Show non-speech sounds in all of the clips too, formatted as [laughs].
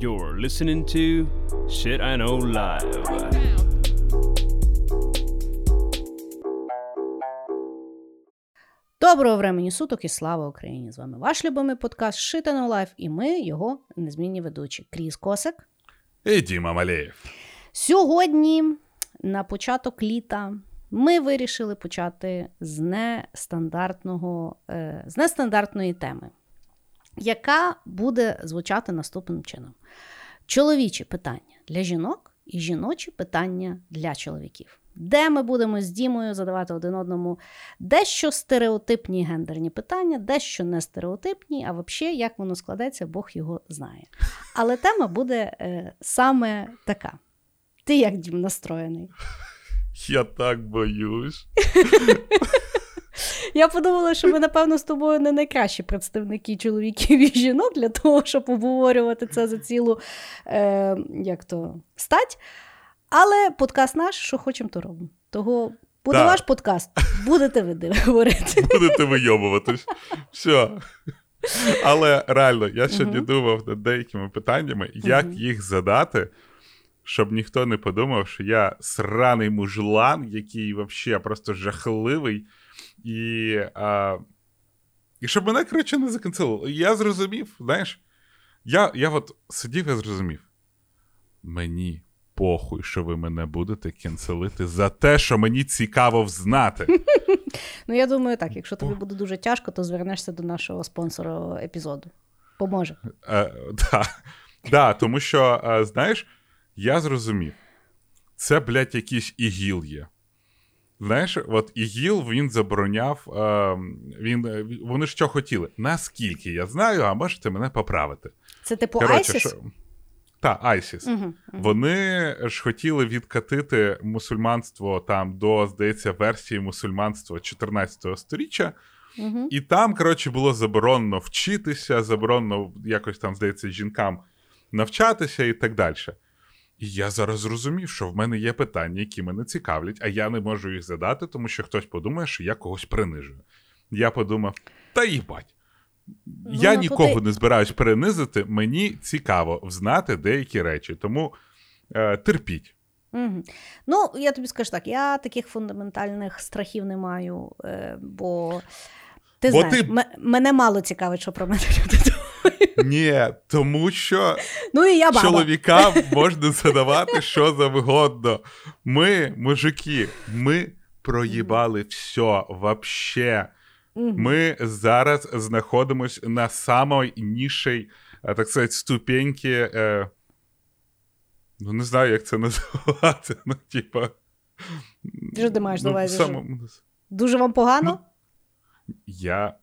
You're listening to Shit I Know Live. Доброго времені суток і слава Україні! З вами ваш любимий подкаст Shit I Know Live і ми, його незмінні ведучі. Кріс Косик. І Діма Малеєв. Сьогодні, на початок літа, ми вирішили почати з нестандартного, е, з нестандартної теми, яка буде звучати наступним чином: чоловічі питання для жінок і жіночі питання для чоловіків. Де ми будемо з Дімою задавати один одному дещо стереотипні гендерні питання, дещо не стереотипні, а взагалі, як воно складеться, Бог його знає. Але тема буде е, саме така. Ти як Дім настроєний? [laughs] Я так боюсь. [laughs] Я подумала, що ми, напевно, з тобою не найкращі представники чоловіків і жінок для того, щоб обговорювати це за цілу е, як то, стать. Але подкаст наш, що хочемо, то робимо. Того буде Так. ваш подкаст, будете ви говорити. Будете вийобуватись. Все. Але реально, я сьогодні Мгм. думав над деякими питаннями, як Мгм. їх задати, щоб ніхто не подумав, що я сраний мужлан, який взагалі просто жахливий. І, а, і щоб мене, коротше, не заканцелило. Я зрозумів, знаєш, я, я от сидів і зрозумів. Мені похуй, що ви мене будете кенселити за те, що мені цікаво взнати. [laughs] Ну, я думаю, так, якщо тобі буде дуже тяжко, то звернешся до нашого спонсора епізоду. Поможе. Е, да. да, тому що, е, знаєш, я зрозумів, це, блядь, якийсь ігіл є. Знаєш, от ігіл він забороняв. Е, він, е, вони ж що хотіли? Наскільки я знаю, а можете мене поправити. Це типу Коротше, ISIS? що... Та, Айсіс. Угу, угу. Вони ж хотіли відкатити мусульманство там до, здається, версії мусульманства 14 сторіччя. Угу. І там, коротше, було заборонено вчитися, заборонено якось там, здається, жінкам навчатися і так далі. І я зараз зрозумів, що в мене є питання, які мене цікавлять, а я не можу їх задати, тому що хтось подумає, що я когось принижую. Я подумав, та їбать. Я Ну, нікого туди- не збираюсь принизити, мені цікаво взнати деякі речі, тому е, терпіть. Угу. Ну, я тобі скажу так, я таких фундаментальних страхів не маю, е, бо ти Бо знаєш, ти- мене мало цікавить, що про мене люди. Ні, тому що Ну і я баба. чоловікам можна задавати що завгодно. Ми, мужики, ми проїбали все вообще. Ми зараз знаходимось на самій нішій, е, так сказати, ступеньки. Е, ну, не знаю, як це називати. Ну, типа. Що ти маєш на ну, увазі, самому- Дуже вам погано? Я.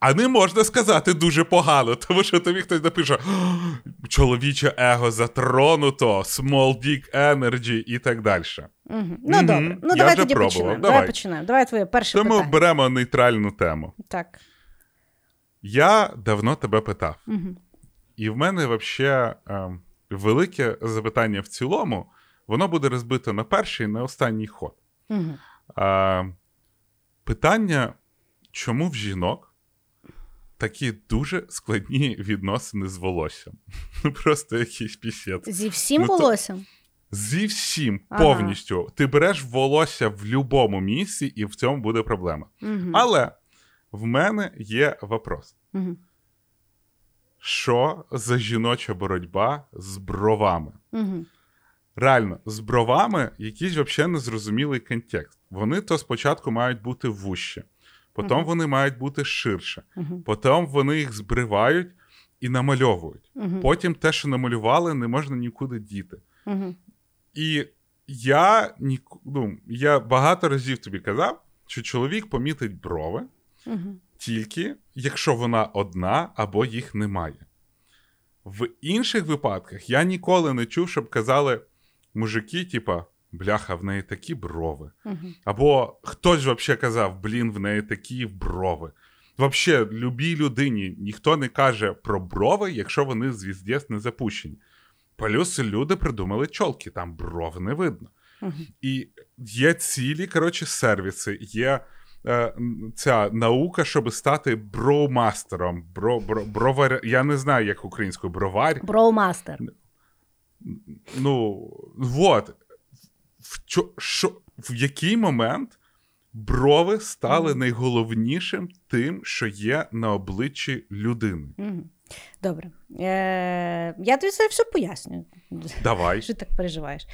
А не можна сказати дуже погано, тому що тобі хтось напише: «О, чоловіче его затронуто, small dick energy і так далі. Угу. Ну Мгм. добре. Ну Я давай тоді пробував. починаємо. Давай. Давай починаємо. Давай твоє перше Тому питання. беремо нейтральну тему. Так. Я давно тебе питав, Угу. і в мене взагалі е, велике запитання в цілому, воно буде розбито на перший і на останній ход. Угу. А, питання, чому в жінок такі дуже складні відносини з волоссям? [laughs] Ну, просто якийсь пісець. Зі всім Ну, то- волоссям? Зі всім Ага. повністю. Ти береш волосся в будь-якому місці, і в цьому буде проблема. Угу. Але в мене є вопрос: Угу. що за жіноча боротьба з бровами? Угу. Реально, з бровами якийсь взагалі незрозумілий контекст. Вони то спочатку мають бути вужче, потім вони мають бути ширше, потім вони їх збривають і намальовують. Потім те, що намалювали, не можна нікуди діти. І я, ну, я багато разів тобі казав, що чоловік помітить брови тільки якщо вона одна або їх немає. В інших випадках я ніколи не чув, щоб казали мужики, типа, бляха, в неї такі брови. Угу. Або хтось взагалі казав, блін, в неї такі брови. Взагалі, любій людині ніхто не каже про брови, якщо вони звіздєц не запущені. Плюс люди придумали чолки, там бров не видно. Угу. І є цілі, коротше, сервіси, є е, ця наука, щоб стати броумастером. Бро, бро, бровар... Я не знаю, як українською бровар. Броумастер. Ну, вот. В, чо, що, в який момент брови стали найголовнішим тим, що є на обличчі людини? Добре. Е, я тобі це все поясню. Давай. Що ти так переживаєш?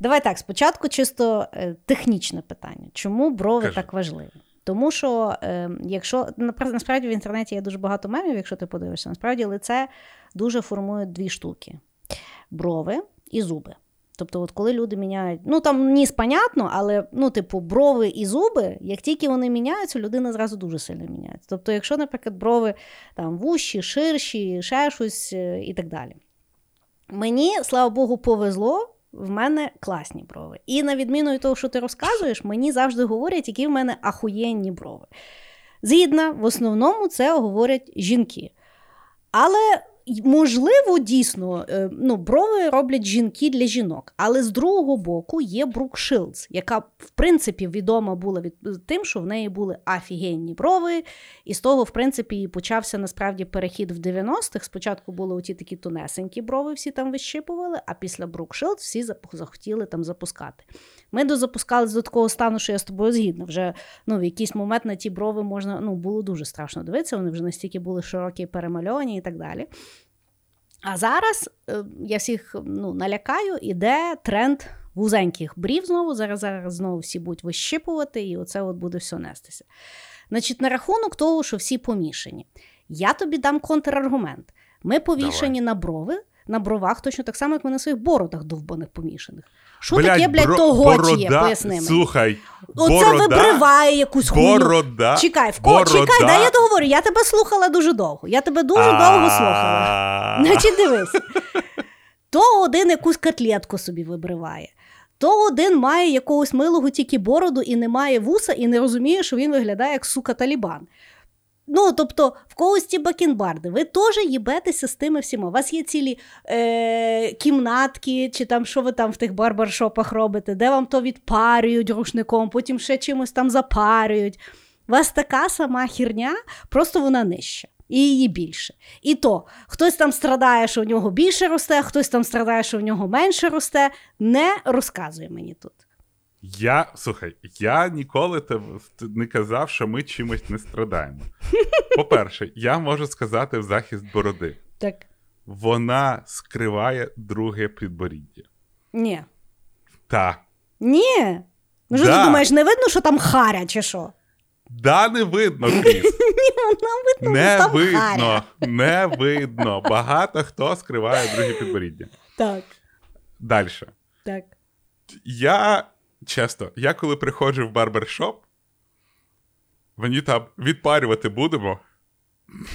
Давай так, спочатку чисто е, технічне питання. Чому брови Кажи. так важливі? Тому що е, якщо насправді в інтернеті є дуже багато мемів, якщо ти подивишся, насправді лице дуже формує дві штуки: брови і зуби. Тобто, от коли люди міняють, ну там ніс понятно, але ну, типу, брови і зуби, як тільки вони міняються, людина зразу дуже сильно міняється. Тобто, якщо, наприклад, брови там вущі, ширші, ще щось е, і так далі. Мені, слава Богу, повезло. В мене класні брови. І на відміну від того, що ти розказуєш, мені завжди говорять, які в мене ахуєнні брови. Згідно, в основному це говорять жінки. Але можливо, дійсно, е, ну, брови роблять жінки для жінок. Але з другого боку є Брук Шилдс, яка, в принципі, відома була від тим, що в неї були офігенні брови. І з того, в принципі, і почався насправді перехід в 90-х. Спочатку були оті такі тонесенькі брови, всі там вищипували, а після Брук Шилдс всі захотіли там запускати. Ми дозапускалися до такого стану, що я з тобою згідна. Вже ну, в якийсь момент на ті брови можна, ну, було дуже страшно дивитися, вони вже настільки були широкі перемальовані і так далі. А зараз е, я всіх ну, налякаю, іде тренд вузеньких брів знову. Зараз, зараз знову всі будуть вищипувати, і оце от буде все нестися. Значить, на рахунок того, що всі помішані, я тобі дам контраргумент. Ми повішані на брови, на бровах точно так само, як ми на своїх бородах довбаних помішаних. Що таке, блядь, бро- тогочіє? борода- Поясни мені. Слухай, Оце борода, вибриває якусь хуйню. борода, Чекай, в ко... борода. чекай, дай я договорю. Я тебе слухала дуже довго. Я тебе дуже довго слухала. [laughs] Значить, дивись. То один якусь котлетку собі вибриває. То один має якогось милого тільки бороду і не має вуса, і не розуміє, що він виглядає як сука Талібан. Ну, тобто, в когось ті бакенбарди, ви теж їбетеся з тими всіма. У вас є цілі е, кімнатки, чи там що ви там в тих барбаршопах робите, де вам то відпарюють рушником, потім ще чимось там запарюють. У вас така сама херня, просто вона нижча. І її більше. І то, хтось там страдає, що в нього більше росте, хтось там страдає, що в нього менше росте. Не розказує мені тут. Я слухай, я ніколи те- не казав, що ми чимось не страдаємо. По-перше, я можу сказати в захист бороди. Так. Вона скриває друге підборіддя. Ні. Та. Ні. Ну що Да. ти думаєш, не видно, що там харя, чи що? Да, не видно, Кріс. [laughs] Нам видно, Не там видно, харя. не видно. Багато хто скриває друге підборіддя. Так, Далі. так. Я чесно, я коли приходжу в барбершоп, мені там відпарювати будемо. [laughs]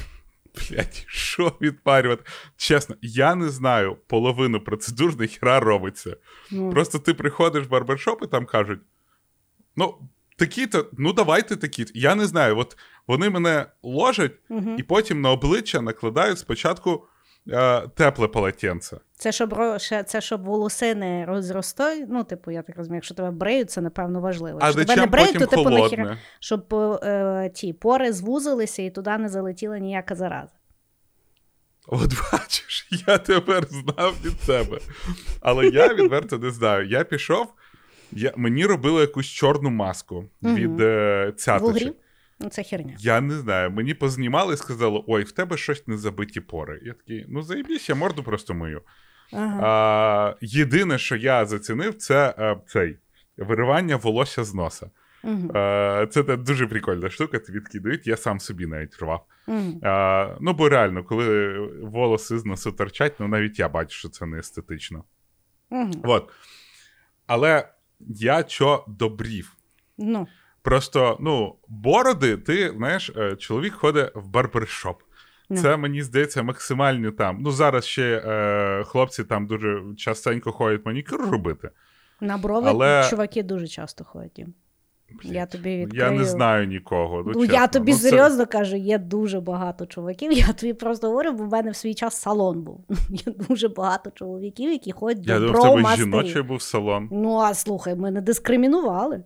Блять, що відпарювати? Чесно, я не знаю половину процедур, ніхера [laughs] робиться. Ну, Просто ти приходиш в барбершоп і там кажуть: ну, такі-то, ну давайте такі. Я не знаю, от вони мене ложать Мгм. і потім на обличчя накладають спочатку тепле полотенце. Це щоб це щоб волоси не розростой. Ну, типу, я так розумію, якщо тебе бреють, це напевно важливо. А Якщо тебе не бреють, то типу нахіра, щоб е, ті пори звузилися і туди не залетіла ніяка зараза. От бачиш, я тепер знав від себе. Але я відверто не знаю. Я пішов, я, мені робили якусь чорну маску від е, цяточок. Ну, це херня. Я не знаю. Мені познімали і сказали: ой, в тебе щось не забиті пори. Я такий, ну заєбісь, я морду просто мию. Ага. А, єдине, що я зацінив, це е, цей виривання волосся з носа. Мгм. Е, це та дуже прикольна штука, тобі відкидають, я сам собі навіть рвав. Мгм. А, ну, бо реально, коли волоси з носу торчать, ну навіть я бачу, що це не естетично. Мгм. От. Але я чо добрів. Ну, Просто, ну, бороди, ти знаєш, е, чоловік ходить в барбершоп. Ну. Це мені здається максимально там. Ну, зараз ще е, хлопці там дуже частенько ходять манікюр робити. на брови Але- чуваки дуже часто ходять. їм. Я тобі Я не знаю нікого. Ну, Ну, я тобі Ну, це- серйозно кажу, є дуже багато чоловіків. Я тобі просто говорю, бо в мене в свій час салон був. [laughs] Є дуже багато чоловіків, які ходять Я до думав, в тебе жіночий був салон. Ну, а слухай, ми не дискримінували.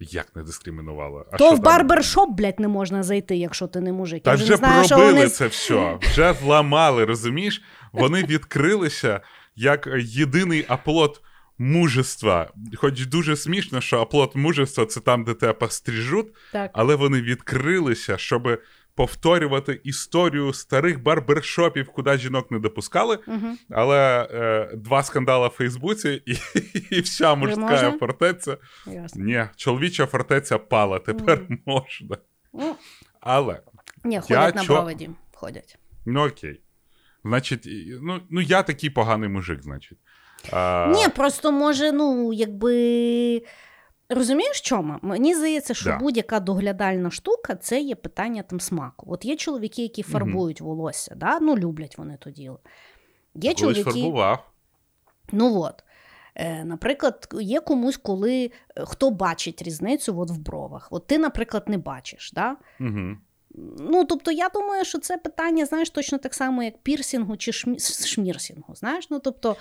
Як не дискримінувала? А То в барбершоп, блядь, не можна зайти, якщо ти не мужик. Та Я вже вже знаю, пробили вони... це все, вже зламали, розумієш? вони відкрилися як єдиний оплот мужества. Хоч дуже смішно, що оплот мужества це там, де тебе постріжуть, але вони відкрилися, щоб повторювати історію старих барбершопів, куди жінок не допускали. Угу. Але е, два скандали в Фейсбуці, і, і вся мужська фортеця. Ясно. Ні, чоловіча фортеця пала, тепер можна. Ну, Але, Ні, ходять на чо- проводі. Ходять. ну окей. Значить, ну, ну я такий поганий мужик, значить. А, Ні, просто може, ну, якби. Розумієш, чому? Мені здається, що Да. будь-яка доглядальна штука це є питання там смаку. От є чоловіки, які фарбують волосся, да? ну люблять вони то діло. Є колись чоловіки, фарбував. ну от. Е, наприклад, є комусь, коли е, хто бачить різницю от в бровах. От ти, наприклад, не бачиш. Да? Угу. Ну, тобто, я думаю, що це питання, знаєш, точно так само, як пірсінгу чи шмі... шмірсінгу. Знаєш, ну тобто,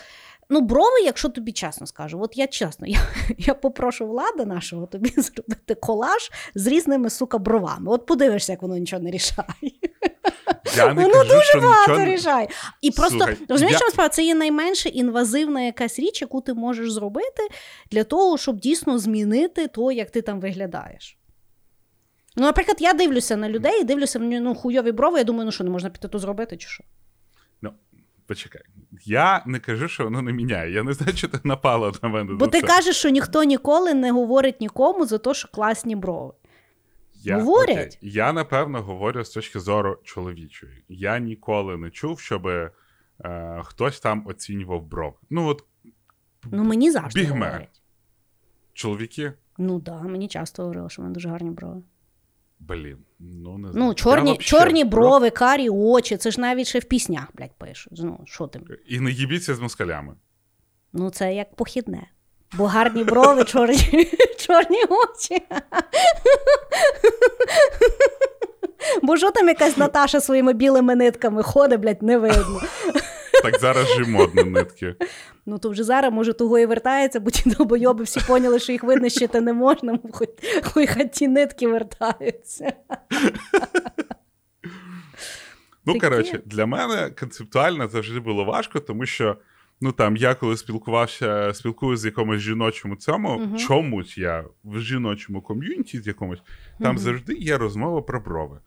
ну, брови, якщо тобі чесно скажу, от я чесно, я, [laughs] я попрошу влада нашого тобі [laughs] зробити колаж з різними сука бровами. От подивишся, як воно нічого не рішає. Я не Воно кажу, що Багато нічого... рішає. І просто Слухай, розумієш, я- насправді це є найменше інвазивна якась річ, яку ти можеш зробити для того, щоб дійсно змінити то, як ти там виглядаєш. Ну, наприклад, я дивлюся на людей і дивлюся ну, хуйові брови, я думаю, ну що, не можна піти то зробити, чи що? Почекай. Я не кажу, що воно не міняє. Я не знаю, що ти напала на мене. Бо за ти це. кажеш, що ніхто ніколи не говорить нікому за те, що класні брови. Я, Говорять. окей, Я, напевно, говорю з точки зору чоловічої. Я ніколи не чув, щоб е, хтось там оцінював брови. Ну, от Ну, мені завжди Бігме. говорять. чоловіки, Ну так, да, мені часто говорили, що в мене дуже гарні брови. Блін, ну не знаю. Ну, чорні, вообще чорні брови, карі очі, це ж навіть ще в піснях, блядь, пишуть. Ну, що ти? І не їбіться з москалями. Ну, це як похідне. Бо гарні брови, чорні, [laughs] чорні очі. Бо що там якась Наташа своїми білими нитками ходить, блядь, не видно. Так зараз же модно нитки. Ну то вже зараз, може, того і вертається, бо ті долбойоби всі поняли, що їх винищити не можна, хоч, ті нитки вертаються. Ну, коротше, для мене концептуально завжди було важко, тому що ну там я коли спілкувався, спілкуюся з якомусь жіночому цьому, Мгм. чомусь я в жіночому ком'юніті з якомусь, там Мгм. завжди є розмова про брови.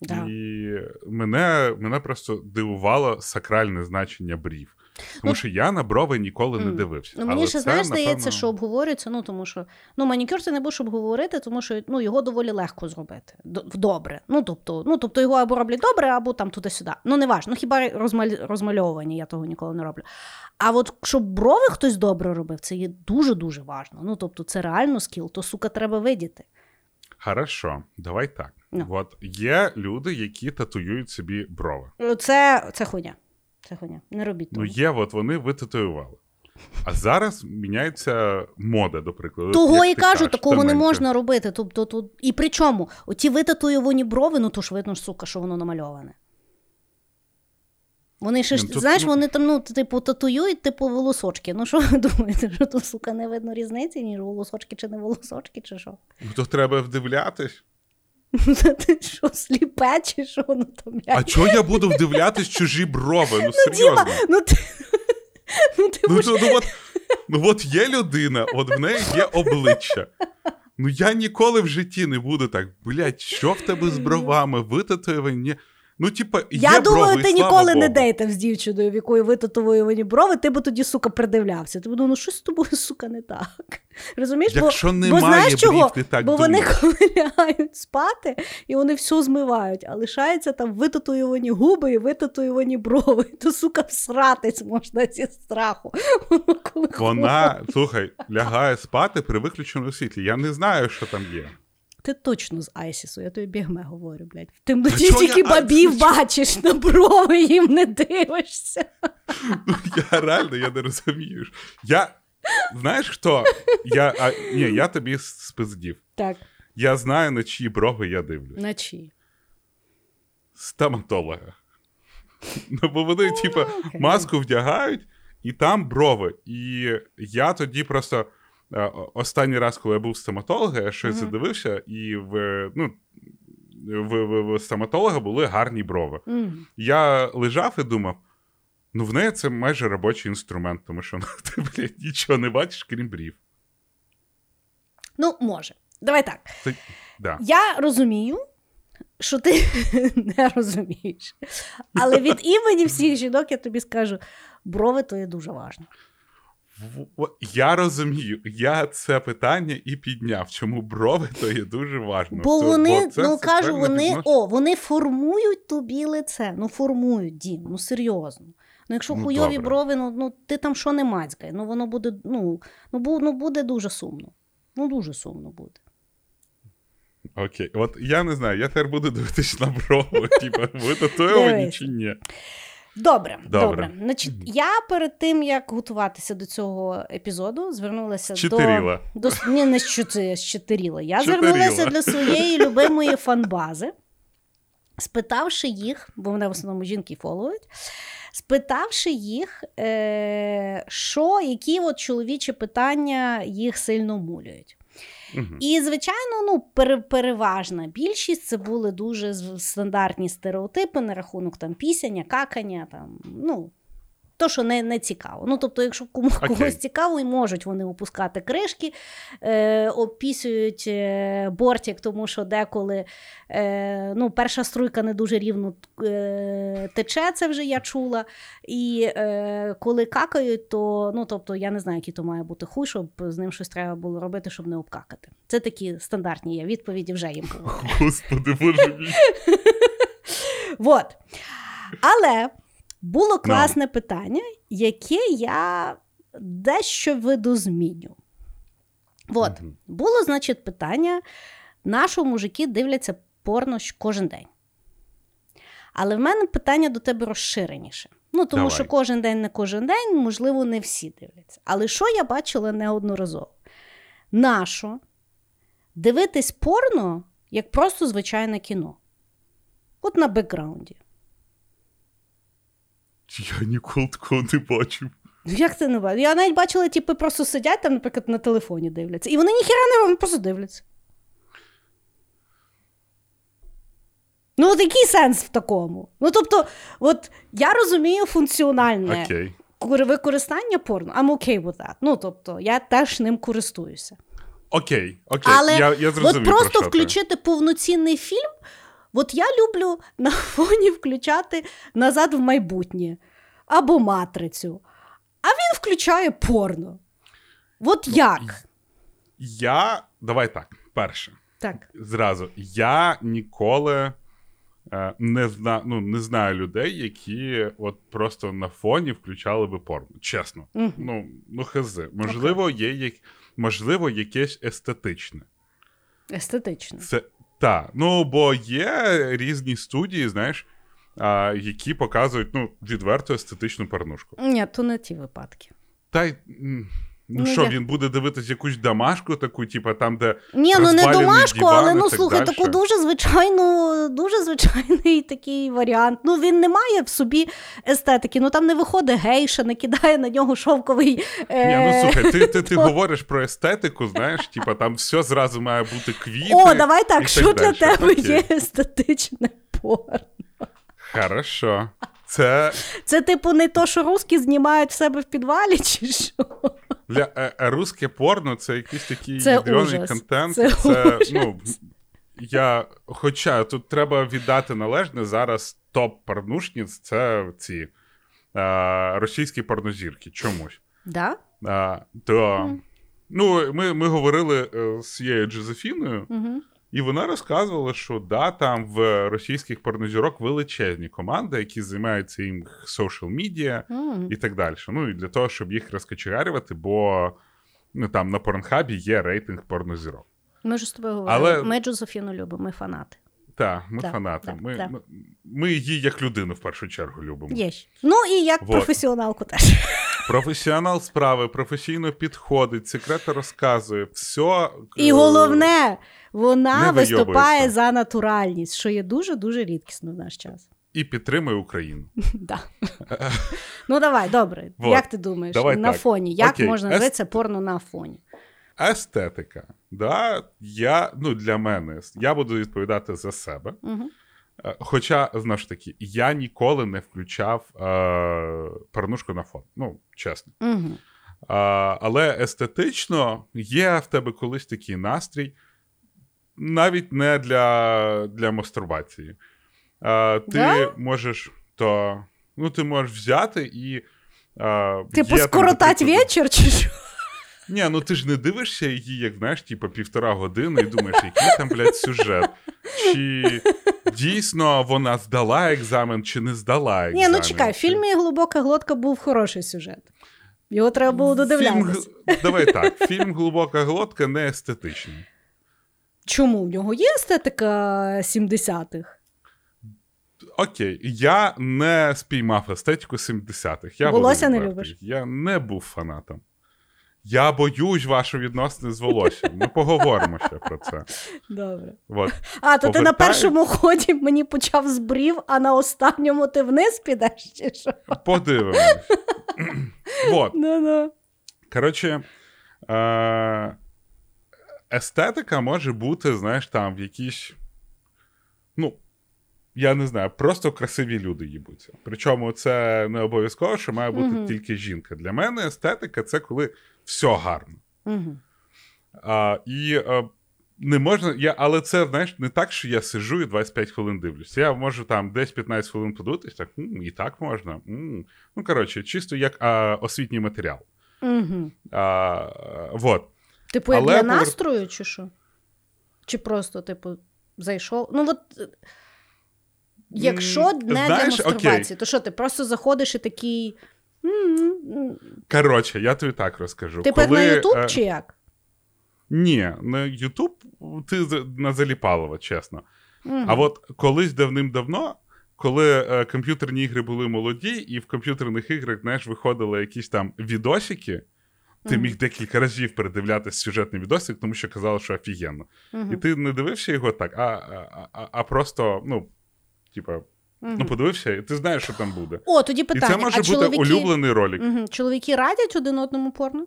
Да. І мене, мене просто дивувало сакральне значення брів. Тому Ну, що я на брови ніколи не дивився. Ну, мені Але ще це, знаєш, здається, напевно, що обговорюється, ну тому що ну, манікюр ти не будеш обговорити, тому що ну, його доволі легко зробити. Добре. Ну тобто, ну, тобто його або роблять добре, або там туди-сюди. Ну, не важно. Ну, хіба розмаль... розмальовування, я того ніколи не роблю. А от щоб брови хтось добре робив, це є дуже-дуже важно. Ну, тобто, це реально скіл, то сука треба видіти. Хорошо, давай так. Ну. От є люди, які татуюють собі брови. Це, це хуйня. Це хуйня. Не робіть того. Ну, є, от вони витатуювали. А зараз міняється мода, до прикладу. Того як і кажу, кажеш, такого не можна робити. Тобто, тут... І при чому? Оті витатуйовані брови, ну то ж видно ж, сука, що воно намальоване. Вони ще ж, Ну, тут, знаєш, ну- вони там, ну, типу, татуюють, типу, волосочки. Ну що ви [laughs] думаєте, що тут, сука, не видно різниці, ніж волосочки чи не волосочки, чи що? Ну, то треба вдивлятись. [laughs] Та Ти що, сліпе, чи що воно там? А чого я буду вдивлятись чужі брови? Ну серйозно. [laughs] Ну ти, ну, ти Ну, ну, от, ну от є людина, от в неї є обличчя. Ну я ніколи в житті не буду так. Блять, що в тебе з бровами? Витатуєвані? Ну, типа, є Я думаю, брови, ти і ніколи не Богу. дейтав з дівчиною, в якої витатуювані брови, ти би тоді, сука, придивлявся. Ти б думав, ну що з тобою, сука, не так. Розумієш? Якщо бо, немає бо знаєш чого? так бо вони думаєш. [laughs] коли лягають спати, і вони все змивають, а лишаються там витатуювані губи і витатуювані брови. То, сука, всратись можна зі страху. [laughs] Вона, слухай, лягає спати при виключеному світлі. Я не знаю, що там є. Ти точно з Айсісу, я тобі бігме говорю, блядь. Тоді чого тільки я бабів бачиш, на брови їм не дивишся. [laughs] Ну, я реально я не розумію. Я. Знаєш хто? Я, а, ні, я тобі спиздів. Так, Я знаю, на чиї брови я дивлюсь. на чиї? Стоматолога. [laughs] Ну, бо вони, типу, маску вдягають, і там брови. І я тоді просто. е, Останній раз, коли я був стоматолога, я щось задивився, і в, ну, в, в, в стоматолога були гарні брови. Мгм. Я лежав і думав: Ну, в неї це майже робочий інструмент, тому що ну, [laughs] ти, блядь, нічого не бачиш, крім брів. Ну, може. Давай так. Це, да. Я розумію, що ти [laughs] не розумієш. Але від імені всіх жінок я тобі скажу: брови то є дуже важливо. Я розумію, я це питання і підняв. Чому брови то є дуже важливо. Бо Це- вони, це ну кажу, вони, відношення. о, вони формують тобі лице. Ну, формують, Дім, ну серйозно. Ну, якщо Ну, хуйові добре. брови, ну, ну ти там що не мацькай, ну воно буде, ну, ну, бу, ну буде дуже сумно. Ну, дуже сумно буде. Окей, от я не знаю, я тепер буду дивитись на брови. [laughs] Типа, ви татуєвані чи ні? Добре, добре. Добре. Значить, я перед тим, як готуватися до цього епізоду, звернулася Чотиріла. до. до ні, не щотиріла. Я Чотиріла. звернулася для [laughs] своєї любимої фанбази, спитавши їх, бо мене в основному жінки фоловують, спитавши їх, е, що, які от чоловічі питання їх сильно мулюють. Угу. І, звичайно, ну, пере- переважна більшість це були дуже стандартні стереотипи на рахунок там пісення, какання, там, ну. То, що не, не цікаво. Ну, тобто, якщо кому, Окей. когось цікаво, і можуть вони опускати кришки, е, обпісюють е, бортик, тому що деколи е, ну, перша струйка не дуже рівно е, тече, це вже я чула. І е, коли какають, то ну, тобто, я не знаю, який то має бути хуй, щоб з ним щось треба було робити, щоб не обкакати. Це такі стандартні є відповіді вже їм [laughs] було. Господи, боже мій. [laughs] Вот. Але було класне питання, яке я дещо видозміню. От, Мгм. було, значить, питання: наші мужики дивляться порно кожен день. Але в мене питання до тебе розширеніше. Ну, тому Давай. що кожен день не кожен день, можливо, не всі дивляться. Але що я бачила неодноразово? Нащо дивитись порно як просто звичайне кіно? От на бекграунді. Я ніколи такого не бачив. Ну, Як це не бачу? Я навіть бачила, типи просто сидять там, наприклад, на телефоні дивляться. І вони ніхіра не роблять, просто дивляться. Ну, от який сенс в такому? Ну, тобто, от я розумію функціональне кур- використання порно. I'm okay with that. Ну, тобто, я теж ним користуюся. Окей, окей. Але я, я зрозумів, от просто про що ти. включити повноцінний фільм. От я люблю [laughs] на фоні включати назад в майбутнє або матрицю. А він включає порно. От як? Я. Давай так. Перше. Так. Зразу. Я ніколи е, не, зна... ну, не знаю людей, які от просто на фоні включали би порно. Чесно. Мгм. Ну, ну хези. Можливо, є як... можливо, якесь естетичне. Естетично. Це та. Ну, бо є різні студії, знаєш, а, які показують ну, відверту естетичну порнушку. Ні, то не ті випадки. Та й. Ну Ну, що, я- він буде дивитись якусь домашку, таку, типу, там, де Ні, ну не домашку, диван але ну так слухай, дальше. таку дуже звичайну, дуже звичайний такий варіант. Ну він не має в собі естетики. Ну там не виходить гейша, не кидає на нього шовковий. Е... Ні, ну слухай, ти, ти, ти [laughs] говориш про естетику, знаєш, типа там все зразу має бути квіти. О, давай так, що для дальше. тебе Окей. є естетичне порно? Хорошо. Це Це, типу, не то, що русські знімають в себе в підвалі, чи що? для е, е, русське порно, це якийсь такий Це ужас. контент. Це Це, ужас. ну, я, хоча тут треба віддати належне, зараз топ порнушниць це ці е, російські порнозірки чомусь. Да? А, то, Мгм. ну, ми, ми говорили з цією Джозефіною, Угу. І вона розказувала, що да, там в російських порнозірок величезні команди, які займаються їм social media і так далі. Ну, і для того, щоб їх розкочегарювати, бо ну, там на порнхабі є рейтинг порнозірок. Ми ж з тобою говорили. Але- Ми Джозефіну любимо, ми фанати. Так, ми Да, фанати. да, ми, да. ми, ми її як людину в першу чергу любимо. Є. Ну і як Вот. професіоналку теж. [laughs] Професіонал справи, професійно підходить, секрети розказує, все. І е, головне, не вона виступає за натуральність, що є дуже-дуже рідкісно в наш час. І підтримує Україну. [laughs] Да. Ну давай, добре. Вот. Як ти думаєш? Давай на так. фоні. Як Окей. можна Ест- дивитися порно на фоні? Естетика. Да, я, ну, для мене, я буду відповідати за себе. Угу. Е, Хоча, знову ж таки, я ніколи не включав е, порнушку на фон. Ну, чесно. Угу. А, але естетично є в тебе колись такий настрій, навіть не для, для мастурбації. А, ти Да? можеш то, ну, ти можеш взяти і. А, Типу, там, вечір чи що? Ні, ну ти ж не дивишся її, як знаєш, типу, півтора години і думаєш, який там, блядь, сюжет. Чи дійсно вона здала екзамен, чи не здала Ні, ну чекай, в фільмі Глибока глотка був хороший сюжет. Його треба було додивлятися. г- Давай так, фільм Глибока глотка не естетичний. Чому? В нього є естетика 70-х? Окей, я не спіймав естетику 70-х. Я Волосся не любиш? Я не був фанатом. Я боюсь ваші відносини з волоссям. Ми поговоримо ще про це. Добре. От. А, то ти на першому ході мені почав з брів, а на останньому ти вниз підеш чи що? Подивимось. [laughs] От. Ну-ну. Коротше, е- естетика може бути, знаєш, там в якійсь. Ну, я не знаю, просто красиві люди їбуться. Причому це не обов'язково, що має бути Мгм. тільки жінка. Для мене естетика це коли все гарно. Угу. А, і а, не можна, я, але це, знаєш, не так, що я сижу і 25 хвилин дивлюся. Я можу там десь 15 хвилин подивитись, так, м, і так можна. м. Ну, коротше, чисто як а, освітній матеріал. Угу. А, вот. Типу, як Але для настрою, чи що? Чи просто, типу, зайшов? Ну, от. Якщо не для мастурбації, то що ти просто заходиш і такий. Коротше, я тобі так розкажу. Типу, як на Ютуб е, чи як? Ні, на Ютуб ти на заліпалово, чесно. А от колись давним-давно, коли е, комп'ютерні ігри були молоді, і в комп'ютерних іграх, знаєш, виходили якісь там відосики, ти міг декілька разів передивлятися сюжетний відосик, тому що казали, що офігенно. І ти не дивився його так, а, а, а, а просто, ну, типа, Мгм. ну, подивився, і ти знаєш, що там буде. О, тоді питання. і це може а бути чоловіки... улюблений ролик. Мгм. Чоловіки радять один одному порно?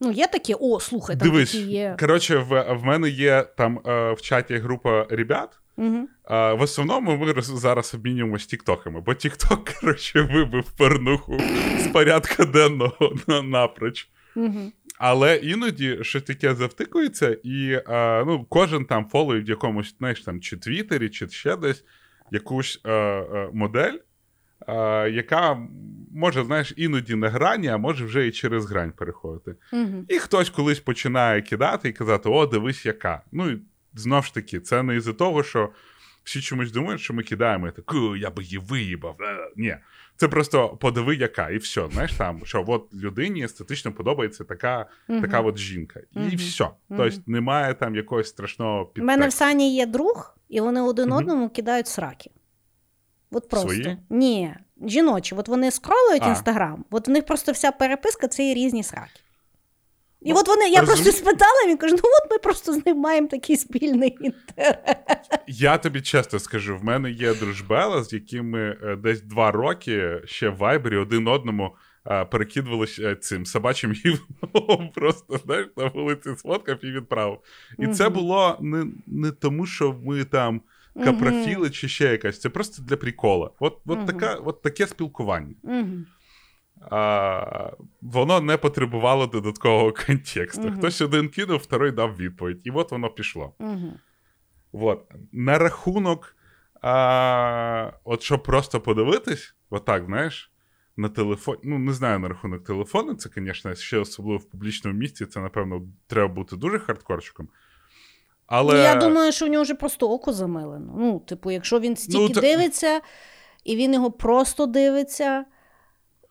Ну, є такі, о, слухай, там Дивись, такі є. коротше, в, в мене є там е, в чаті група ребят. Угу. А, в основному ми зараз обмінюємося тіктоками, бо тікток, [laughs] коротше, вибив порнуху з порядка денного [laughs] на, напроч. Угу. Але іноді щось таке завтикується, і а, ну, кожен там фоловить в якомусь, знаєш, там, чи Твіттері, чи ще десь якусь е, е, модель, яка може, знаєш, іноді на грані, а може вже і через грань переходити. Угу. І хтось колись починає кидати і казати: О, дивись, яка. Ну і знов ж таки, це не із-за того, що всі чомусь думають, що ми кидаємо і так, я би її виїбав. Е, Ні. Це просто подиви, яка, і все. Знаєш, там, що от людині естетично подобається така, Мгм. така от жінка. І Мгм. все. Мгм. Тобто немає там якогось страшного У мене в Сані є друг, і вони один одному кидають сраки. От просто. Свої? Ні, жіночі. От вони скролують інстаграм, от в них просто вся переписка це є різні сраки. І от вони, я просто спитала, він каже: ну от ми просто з ним маємо такий спільний інтерес. Я тобі чесно скажу, в мене є дружбела, з якими е, десь два роки ще в Вайбері один одному е, перекидувалися цим собачим гівном. [laughs] Просто знаєш, на вулиці сфоткав і відправив. І це було не, не тому, що ми там капрофіли чи ще якась. Це просто для прикола. От, от, Мгм. така, от таке спілкування. Угу. А, воно не потребувало додаткового контексту. Мгм. Хтось один кинув, второй дав відповідь. І от воно пішло. Угу. Вот. На рахунок, а, от щоб просто подивитись, отак, знаєш, на телефоні. Ну, не знаю на рахунок телефону, це, звісно, ще особливо в публічному місці, це, напевно, треба бути дуже хардкорчиком. Але Ну, я думаю, що у нього вже просто око замилено. Ну, типу, якщо він стільки Ну, та- дивиться, і він його просто дивиться.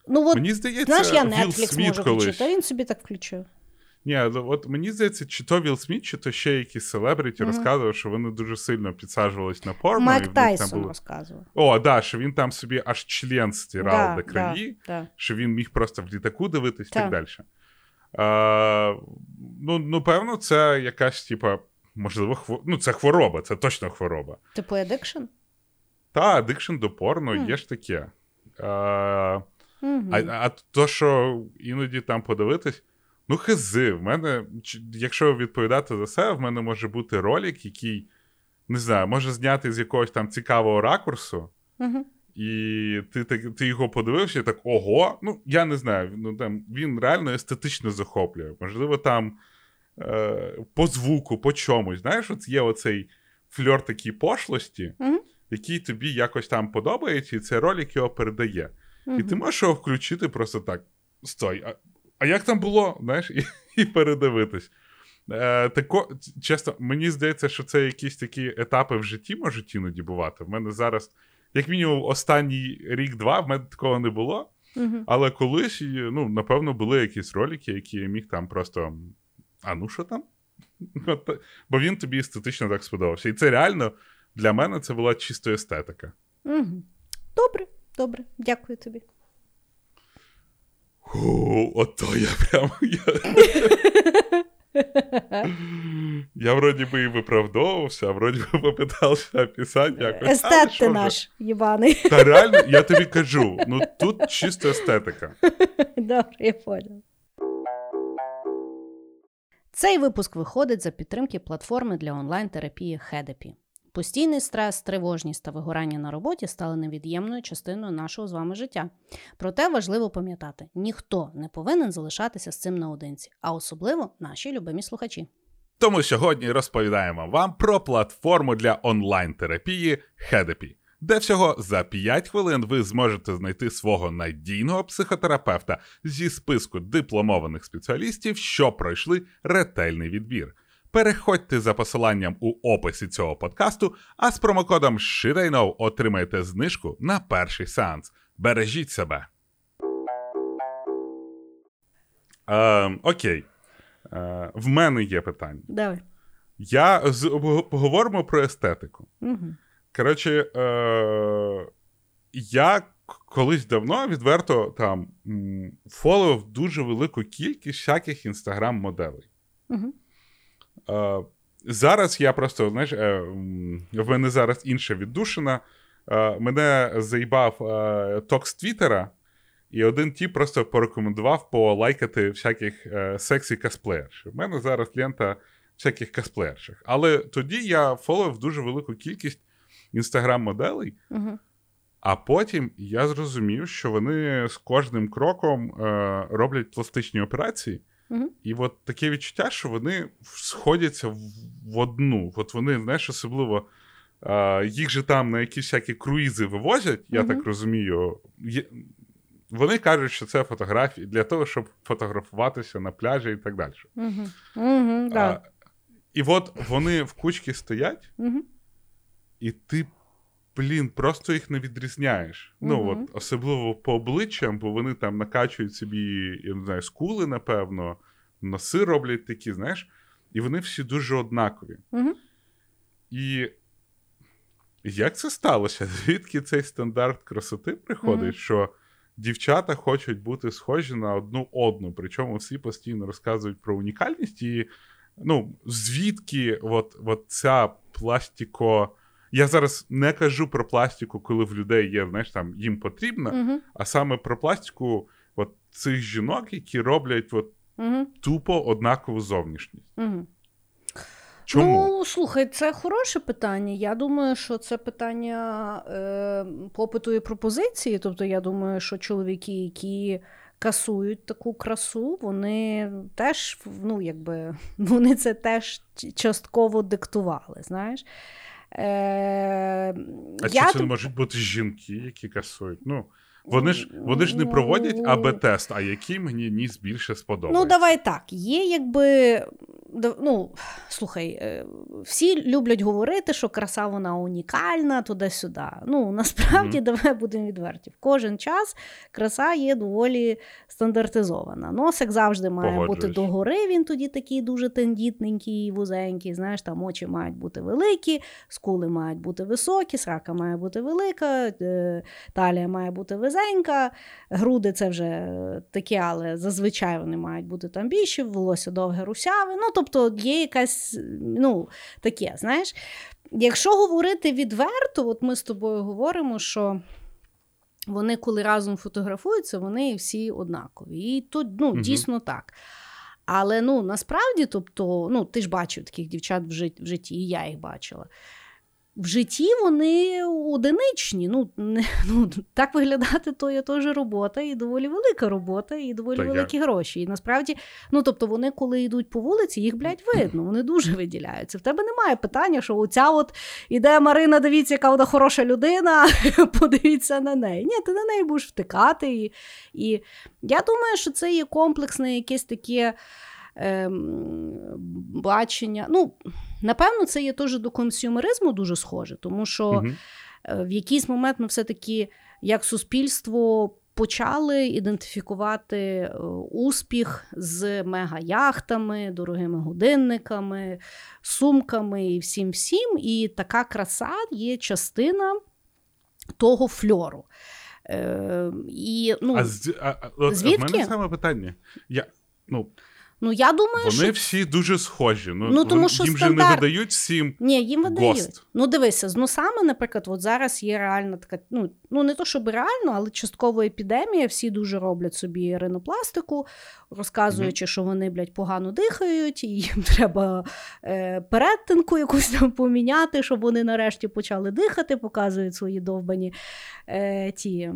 Ну, от, мені здається, знаєш, я Netflix Сміт можу колись. включити, а він собі так включив. Ні, от мені здається, чи то Вілл Сміт, чи то ще якісь селебриті Мгм. розказував, що вони дуже сильно підсаджувались на порно. Майк Тайсон було... розказував. О, да, що він там собі аж член стирав до крові. Да, да. що він міг просто в літаку дивитись і так Так. далі. А, ну, ну, певно, це якась, типа, можливо, хво... ну, це хвороба, це точно хвороба. Типу addiction? Та, addiction до порно, Мгм. є ж таке. А, Угу. а, а то, що іноді там подивитись, ну, хизи, в мене, якщо відповідати за себе, в мене може бути ролик, який не знаю, може зняти з якогось там цікавого ракурсу. Угу. І ти ти, ти його подивився, і так ого. Ну, я не знаю. Ну, там, Він реально естетично захоплює. Можливо, там е, по звуку, по чомусь. Знаєш, от є оцей фльор такій пошлості, Угу. який тобі якось там подобається, і цей ролик його передає. І ти можеш його включити просто так. Стой, а, а як там було? Знаєш, і, і передивитись. Е, тако, Чесно, мені здається, що це якісь такі етапи в житті можуть іноді бувати. В мене зараз, як мінімум, останній рік-два в мене такого не було. Угу. Але колись, ну, напевно, були якісь ролики, які я міг там просто. А ну що там? [laughs] Бо він тобі естетично так сподобався. І це реально для мене це була чисто естетика. Угу. Добре, добре, дякую тобі. О, ото я прям. Я, я вроді би і виправдовувався, а вроді би попитався описати якось. Естет ти наш, єбаний. Та реально, я тобі кажу, ну тут чисто естетика. Добре, я поняла. Цей випуск виходить за підтримки платформи для онлайн-терапії Хедепі. Постійний стрес, тривожність та вигорання на роботі стали невід'ємною частиною нашого з вами життя. Проте важливо пам'ятати: ніхто не повинен залишатися з цим наодинці, а особливо наші любимі слухачі. Тому сьогодні розповідаємо вам про платформу для онлайн-терапії Хедепі, де всього за 5 хвилин ви зможете знайти свого надійного психотерапевта зі списку дипломованих спеціалістів, що пройшли ретельний відбір. Переходьте за посиланням у описі цього подкасту, а з промокодом SHITIKNOW отримаєте знижку на перший сеанс. Бережіть себе. Ем, окей. Е, в мене є питання. Давай. Я з, поговоримо про естетику. Угу. Коротше, е, я колись давно відверто там фоловив дуже велику кількість всяких інстаграм-моделей. Угу. Е, зараз я просто, знаєш, е, в мене зараз інша віддушина. Е, мене заїбав ток з Твіттера, і один тіп просто порекомендував полайкати всяких сексі косплеєршів. У мене зараз лента всяких косплеєрших. Але тоді я фоловив дуже велику кількість інстаграм-моделей, Угу. а потім я зрозумів, що вони з кожним кроком роблять пластичні операції. Угу. І от таке відчуття, що вони сходяться в, одну. От вони, знаєш, особливо е, їх же там на якісь всякі круїзи вивозять, я Мгм. так розумію. Є, вони кажуть, що це фотографії для того, щоб фотографуватися на пляжі і так далі. Угу. Угу. Да. А, і от вони в кучці стоять, Угу. і ти, блін, просто їх не відрізняєш. Ну, от, особливо по обличчям, бо вони там накачують собі, я не знаю, скули, напевно, носи роблять такі, знаєш, і вони всі дуже однакові. Угу. І як це сталося? [laughs] Звідки цей стандарт красоти приходить, Мгм. що дівчата хочуть бути схожі на одну одну, причому всі постійно розказують про унікальність і ну, звідки от, от ця пластико. Я зараз не кажу про пластику, коли в людей є, знаєш, там їм потрібно, Угу. а саме про пластику от цих жінок, які роблять от Угу. тупо однакову зовнішність. Угу. Чому? Ну, слухай, це хороше питання. Я думаю, що це питання е, попиту і пропозиції. Тобто, я думаю, що чоловіки, які касують таку красу, вони теж, ну, якби, [laughs] вони це теж частково диктували, знаєш. Е, А я чи це не можуть бути жінки, які касують? Ну, вони ж, вони ж не проводять АБ-тест, а який мені ніс більше сподобається. Ну, давай так. Є якби. Ну, слухай, е, всі люблять говорити, що краса вона унікальна, туди-сюди. Ну, насправді, Мгм. давай будемо відверті. В кожен час краса є доволі стандартизована. Носик завжди має бути догори, він тоді такий дуже тендітненький, вузенький. Знаєш, там очі мають бути великі, скули мають бути високі, срака має бути велика, е, талія має бути визенька, груди це вже е, такі, але зазвичай вони мають бути там більші, волосся довге русяве. Ну, тобто є якась, ну, таке, знаєш. Якщо говорити відверто, от ми з тобою говоримо, що. Вони, коли разом фотографуються, вони всі однакові. І тут ну, Мгм. дійсно так. Але ну, насправді, тобто, ну, ти ж бачив таких дівчат в житті, і я їх бачила. В житті вони одиничні. Ну, не, [laughs] ну, Так виглядати то є теж робота, і доволі велика робота, і доволі так, великі я... гроші. І насправді, ну тобто, вони, коли йдуть по вулиці, їх, блядь, видно, вони дуже виділяються. В тебе немає питання, що оця от іде Марина, дивіться, яка вона хороша людина, [laughs] подивіться на неї. Ні, ти на неї будеш втикати. І, і я думаю, що це є комплексне якесь таке. Ем, бачення. Ну, Напевно, це є теж до консюмеризму дуже схоже, тому що угу. в якийсь момент ми все-таки, як суспільство, почали ідентифікувати е, успіх з мегаяхтами, дорогими годинниками, сумками і всім всім. І така краса є частина того фльору. Е, і, ну, а, а, а, звідки? В мене саме питання. Я, ну, Ну, я думаю, Вони що... всі дуже схожі. Ну, ну тому що Їм стандарт... же не видають всім. Ні, їм видають. Гост. Ну, дивися, з носами, наприклад, от зараз є реальна така, ну, ну не то, щоб реально, але частково епідемія. Всі дуже роблять собі ринопластику, розказуючи, mm-hmm. що вони, блядь, погано дихають, і їм [laughs] треба е, перетинку якусь там поміняти, щоб вони нарешті почали дихати, показують свої довбані е, ті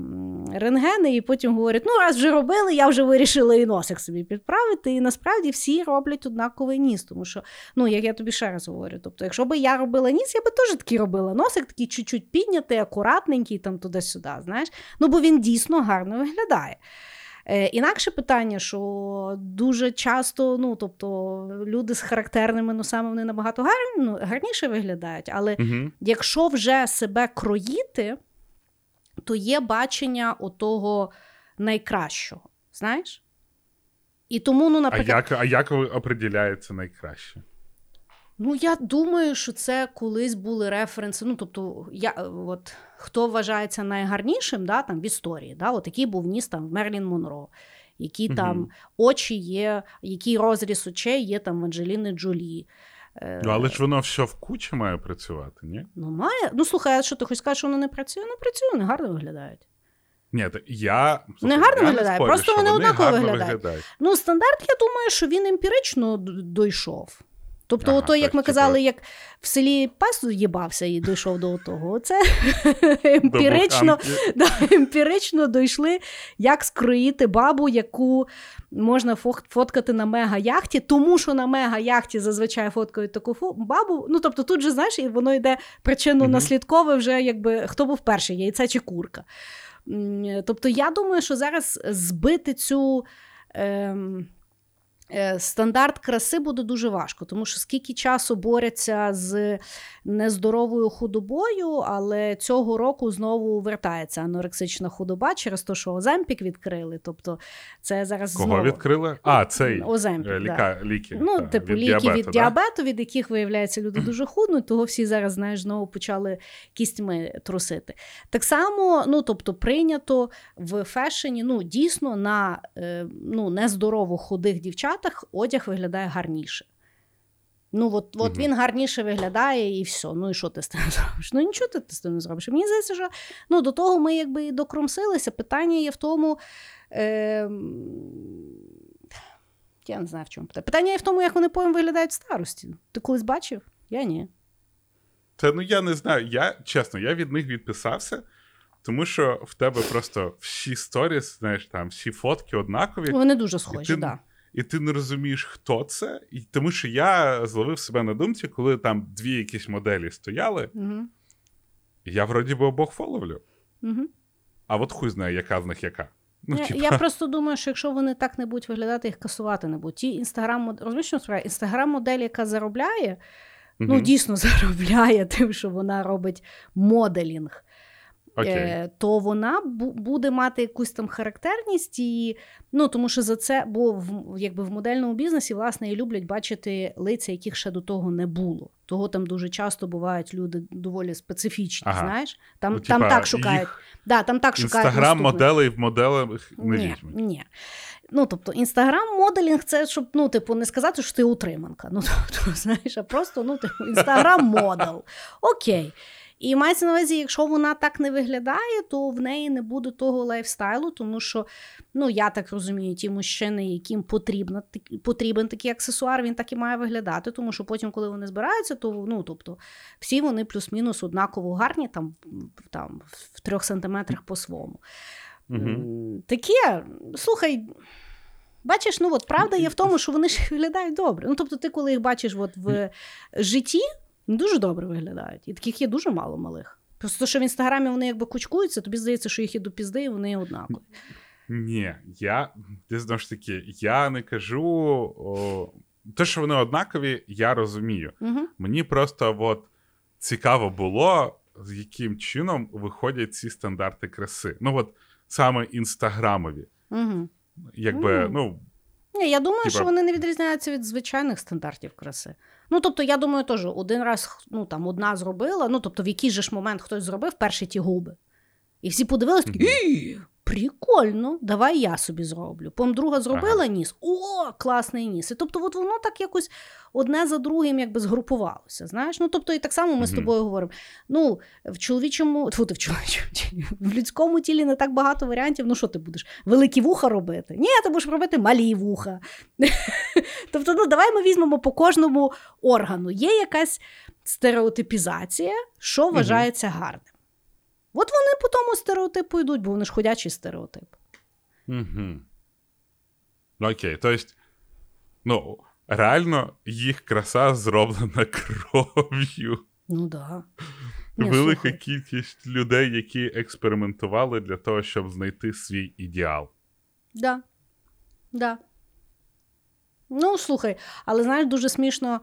рентгени, і потім говорять: ну, раз вже робили, я вже вирішила і носик собі підправити. І насправді всі роблять однаковий ніс. Тому що, ну, як я тобі ще раз говорю, тобто, якщо би я робила ніс, я би теж такий робила. Носик такий чуть-чуть піднятий, акуратненький, там туди-сюди. знаєш. Ну, бо він дійсно гарно виглядає. Е, Інакше питання, що дуже часто, ну тобто, люди з характерними носами вони набагато гар, ну, гарніше виглядають. Але угу. якщо вже себе кроїти, то є бачення отого найкращого. Знаєш? І тому, ну, наприклад... А як а як определяється найкраще? Ну, я думаю, що це колись були референси. Ну, тобто, я, от, хто вважається найгарнішим да, там, в історії, да, от який був ніс там Мерлін Монро, які угу. там очі є, який розріз очей є там в Анджеліни Джолі. Ну, але ж воно все в кучі має працювати, ні? Ну, має. Ну, слухай, а що ти хочеш сказати, що воно не працює? Не працює, вони гарно виглядають. Ні, я не гарно я виглядає, не спорю, просто вони однаково виглядають. виглядають. Ну, стандарт, я думаю, що він емпірично дійшов. Тобто, ага, ото, як ми казали, як в селі пес їбався і дійшов до того, це [laughs] емпірично да, емпірично дійшли, як скроїти бабу, яку можна фоткати на мега-яхті, тому що на мега-яхті зазвичай фоткають таку бабу. Ну, тобто, тут же, знаєш, і воно йде причинно-наслідкове вже, якби хто був перший, яйця чи курка. Тобто, я думаю, що зараз збити цю. Ем, стандарт краси буде дуже важко, тому що скільки часу борються з нездоровою худобою, але цього року знову вертається анорексична худоба через те, що Оземпік відкрили. Тобто це зараз Кого знову... відкрили? А, цей Оземпік, ліка, да. ліки. Ну, та, типу, від ліки діабету, від да? діабету, від яких, виявляється, люди дуже худнуть, того всі зараз знаєш, знову почали кістьми трусити. Так само, ну тобто, прийнято в фешені ну, дійсно на е, ну, нездорово худих дівчатах одяг виглядає гарніше. Ну, от от він гарніше виглядає і все. Ну і що ти з тим [laughs] зробиш? Ну нічого ти з тим не зробиш. Мені здається, що ну, до того ми якби і докромсилися. Питання є в тому. Е, Я не знаю, в чому питання. Питання є в тому, як вони потім виглядають в старості. Ти колись бачив? Я ні. Та ну я не знаю. Я чесно, я від них відписався, тому що в тебе просто всі сторіс, знаєш, там всі фотки однакові. Вони дуже схожі, так. Да і ти не розумієш, хто це. І Тому що я зловив себе на думці, коли там дві якісь моделі стояли, угу. я вроді би обох фоловлю. Угу. А от хуй знає, яка з них яка. Ну, я, я просто думаю, що якщо вони так не будуть виглядати, їх касувати не будуть. Ті інстаграм розумієш, інстаграм-модель, яка заробляє, угу. ну дійсно [laughs] заробляє тим, що вона робить моделінг. Okay. то вона буде мати якусь там характерність, і, ну тому що за це, бо в якби в модельному бізнесі власне і люблять бачити лиця, яких ще до того не було. Того там дуже часто бувають люди доволі специфічні. Ага. Знаєш, там ну, типа, там так шукають. Да, там так шукають Інстаграм моделей в моделях не ні, візьмуть. Ні. Ну, тобто, інстаграм-моделінг це щоб ну, типу, не сказати, що ти утриманка. Ну, [laughs] тобто, знаєш, а просто ну, типу, інстаграм-модел. Окей. І мається на увазі, якщо вона так не виглядає, то в неї не буде того лайфстайлу, тому що, ну я так розумію, ті мужчини, яким потрібно, потрібен такий аксесуар, він так і має виглядати, тому що потім, коли вони збираються, то ну, тобто, всі вони плюс-мінус однаково гарні, там, там в трьох сантиметрах по своєму. Угу. Таке, слухай. Бачиш, ну от правда є в тому, що вони ж виглядають добре. Ну, тобто, ти, коли їх бачиш от в житті, дуже добре виглядають. І таких є дуже мало малих. Просто що в інстаграмі вони якби кучкуються, тобі здається, що їх і до пізди, і вони однакові. Ні, я ти знову ж таки, я не кажу. О, те, що вони однакові, я розумію. Угу. Мені просто от цікаво було, з яким чином виходять ці стандарти краси. Ну, от саме інстаграмові. Угу. Якби, mm. ну. Ні, Я думаю, Типа... що вони не відрізняються від звичайних стандартів краси. Ну, тобто, я думаю, теж один раз ну, там, одна зробила, ну, тобто, в якийсь же ж момент хтось зробив перші ті губи. І всі подивилися, такі, Прикольно, давай я собі зроблю. Потім друга зробила ага. ніс. О, класний ніс. І тобто, от воно так якось одне за другим якби згрупувалося. Знаєш? Ну, тобто, і так само ми mm-hmm. з тобою говоримо. Ну, в чоловічому, [laughs] тьфу, в чоловічому в людському тілі не так багато варіантів. Ну, що ти будеш? Великі вуха робити? Ні, ти будеш робити малі вуха. [laughs] Тобто, ну, давай ми візьмемо по кожному органу. Є якась стереотипізація, що вважається гарним. От вони по тому стереотипу йдуть, бо вони ж ходячий стереотип. Угу. Окей, тобто, ну, реально їх краса зроблена [laughs] кров'ю. Ну да. Велика кількість людей, які експериментували для того, щоб знайти свій ідеал. Да. Да. Ну, слухай, але знаєш, дуже смішно.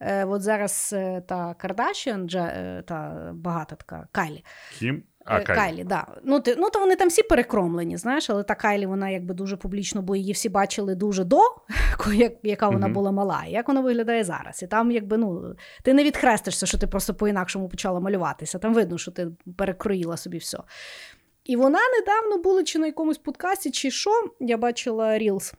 Е, От зараз е, та Кардашіан, е, та багата така Кайлі. Кім? А, е, Кайлі, Кайлі да. Ну, ти, ну, то вони там всі перекромлені, знаєш, але та Кайлі, вона якби дуже публічно, бо її всі бачили дуже до, [laughs] як, яка вона була мала, і як вона виглядає зараз. І там, якби, ну, ти не відхрестишся, що ти просто по-інакшому почала малюватися. Там видно, що ти перекроїла собі все. І вона недавно була чи на якомусь подкасті, чи що, я бачила Reels,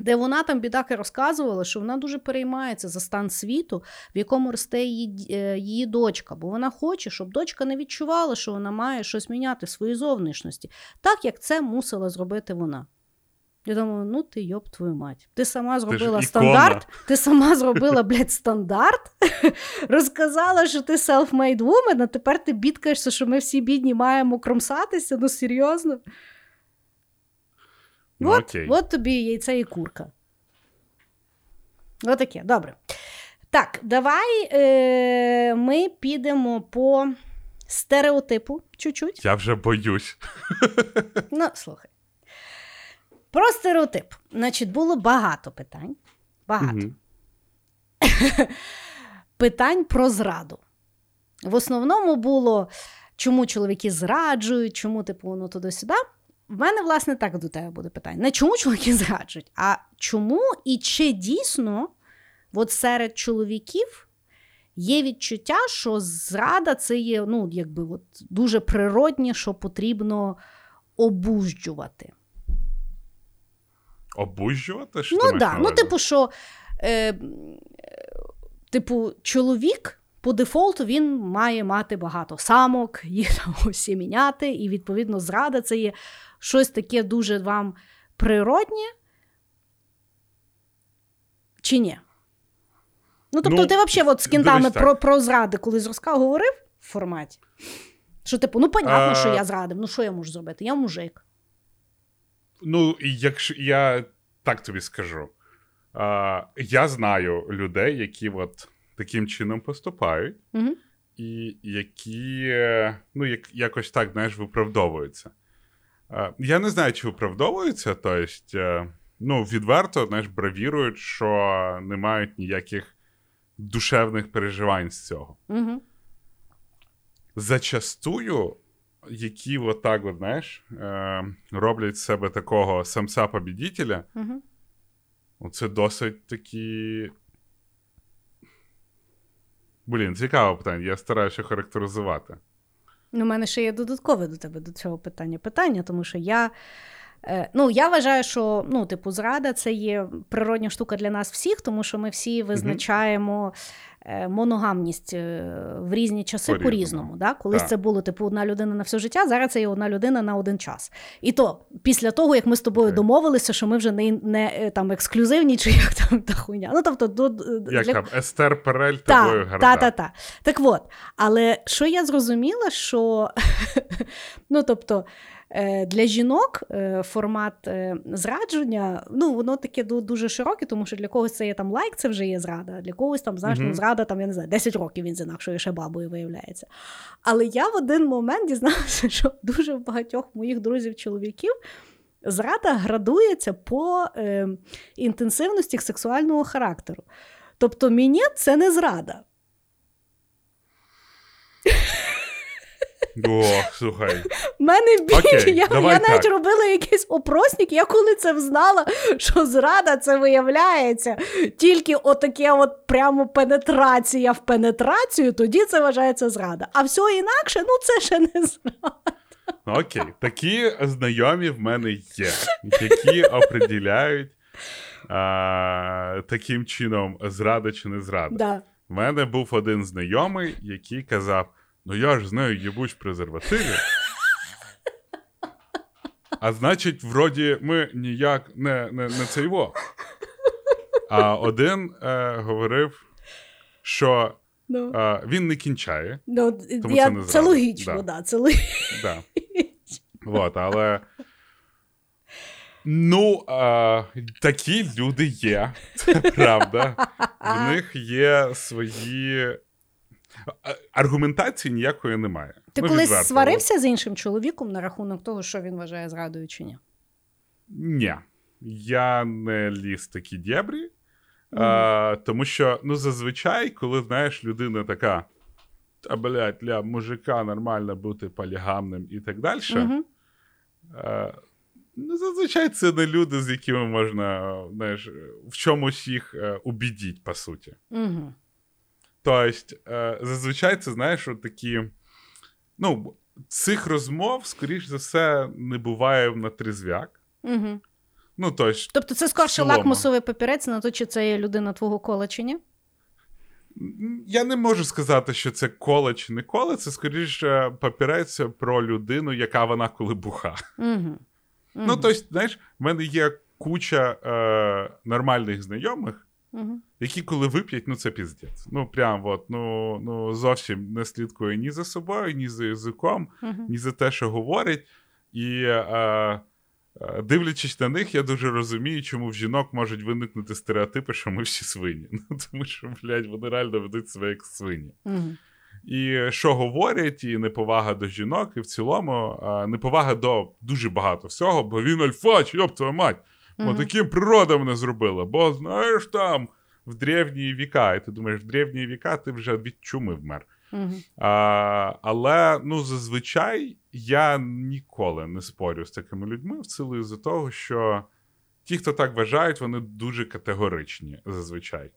де вона там, бідаки, розказувала, що вона дуже переймається за стан світу, в якому росте її е, її дочка, бо вона хоче, щоб дочка не відчувала, що вона має щось міняти в своїй зовнішності, так як це мусила зробити вона. Я думаю, ну ти йоб твою мать. Ти сама зробила ти стандарт, ти сама зробила, блядь, стандарт, [laughs] розказала, що ти self-made woman, а тепер ти бідкаєшся, що ми всі бідні маємо кромсатися, ну серйозно. Ну, от, окей. от тобі яйце і курка. Отаке, добре. Так, давай е, ми підемо по стереотипу чуть-чуть. Я вже боюсь. Ну, слухай. Про стереотип. Значить, було багато питань. Багато. Угу. [laughs] Питань про зраду. В основному було, чому чоловіки зраджують, чому, типу, воно туди-сюди. В мене, власне, так до тебе буде питання. Не чому чоловіки зраджують, а чому і чи дійсно от серед чоловіків є відчуття, що зрада це є ну, якби от, дуже природні, що потрібно обужджувати. Обужджувати? Що Ну так. Да. Ну, типу, що е, типу, чоловік по дефолту він має мати багато самок, їх [laughs] усі міняти, і, відповідно, зрада це є щось таке дуже вам природнє? Чи ні? Ну, тобто, ну, ти взагалі от з кінтами про про зради колись розказав, говорив в форматі? Що, типу, ну, понятно, а... що я зрадив. Ну, що я можу зробити? Я мужик. Ну, якщо я так тобі скажу. А, Я знаю людей, які от таким чином поступають, угу. і які ну, як, якось так, знаєш, виправдовуються. Е, я не знаю, чи виправдовуються, тобто, ну, відверто знаєш, бравірують, що не мають ніяких душевних переживань з цього. Угу. Зачастую, які отак, от, знаєш, е, роблять з себе такого самса побідітеля угу. це досить такі. Блін, цікаве питання, я стараюся характеризувати. Ну, У мене ще є додаткове до тебе до цього питання. Питання, тому що я. Е, ну, я вважаю, що ну, типу, зрада це є природня штука для нас всіх, тому що ми всі визначаємо моногамність е, в різні часи По-різному. по-різному. Да? Колись Так. це було типу одна людина на все життя, зараз це є одна людина на один час. І то після того, як ми з тобою Так. домовилися, що ми вже не, не е, там ексклюзивні, чи як там та хуйня. Ну тобто, до, Як для... там Естер Перель тобою та, гарда. та, та, та. Так от, але що я зрозуміла, що [laughs] ну, тобто, е, для жінок е, формат е, зрадження, ну, воно таке дуже широке, тому що для когось це є там лайк, це вже є зрада, а для когось там, знаєш, ну, зрада, там, я не знаю, 10 років він з інакшою ще бабою виявляється. Але я в один момент дізналася, [laughs] що дуже в багатьох моїх друзів-чоловіків. Зрада градується по е, інтенсивності сексуального характеру. Тобто, мені це не зрада. О, слухай. [laughs] У мене більше. Окей, я, давай я навіть так. робила якийсь опросник. Я коли це взнала, [laughs] що зрада це виявляється тільки отаке, от прямо пенетрація в пенетрацію, тоді це вважається зрада. А все інакше, ну це ще не зрада. Окей, такі знайомі в мене є, які определяють а, таким чином, зрада чи не зрада. Да. У мене був один знайомий, який казав: Ну я ж знаю єбуч презервативи. А значить, вроді, ми ніяк не, не, не це його. А один е, говорив, що Ну, е, він не кінчає. ну, Тому я, це це, не зрада. логічно, Да. да. це логічно. Да. Вот, але. Ну, а, такі люди є, це [laughs] правда. В них є свої. А- Аргументації ніякої немає. Ти Ну, колись відверто. сварився з іншим чоловіком на рахунок того, що він вважає зрадою чи ні? Ні. Я не ліз такі дєбрі. А, тому що, ну, зазвичай, коли знаєш, людина така. Та, блядь, для мужика нормально бути полігамним і так далі. Угу. Е, Ну, зазвичай це не люди, з якими можна знаєш, в чомусь їх е, убідіть, по суті. Угу. Тобто, зазвичай це, знаєш, от такі. Ну, цих розмов, скоріш за все, не буває на трізвяк. Угу. Ну, тобто, Тобто це скорше лакмусовий папірець на те, чи це є людина твого кола чи ні? я не можу сказати, що це коле чи не коле, це скоріше папірець про людину, яка вона коли буха. Угу. Ну, тобто, знаєш, в мене є куча е, нормальних знайомих, угу. Які коли вип'ять, ну це піздець. Ну, прям от, ну, ну зовсім не слідкує ні за собою, ні за язиком, Угу. ні за те, що говорять. І е, е, дивлячись на них, я дуже розумію, чому в жінок можуть виникнути стереотипи, що ми всі свині. [laughs] Ну, тому що, блядь, вони реально ведуть себе як свині. Угу. І що говорять, і неповага до жінок, і в цілому е, неповага до дуже багато всього, бо він альфач, йоп твою мать. Бо таким природа мене зробила. Бо знаєш там в древні віка, і ти думаєш, в древні віка ти вже від чуми вмер. Угу. А, але ну, зазвичай я ніколи не спорю з такими людьми в силу з того, що ті, хто так вважають, вони дуже категоричні зазвичай.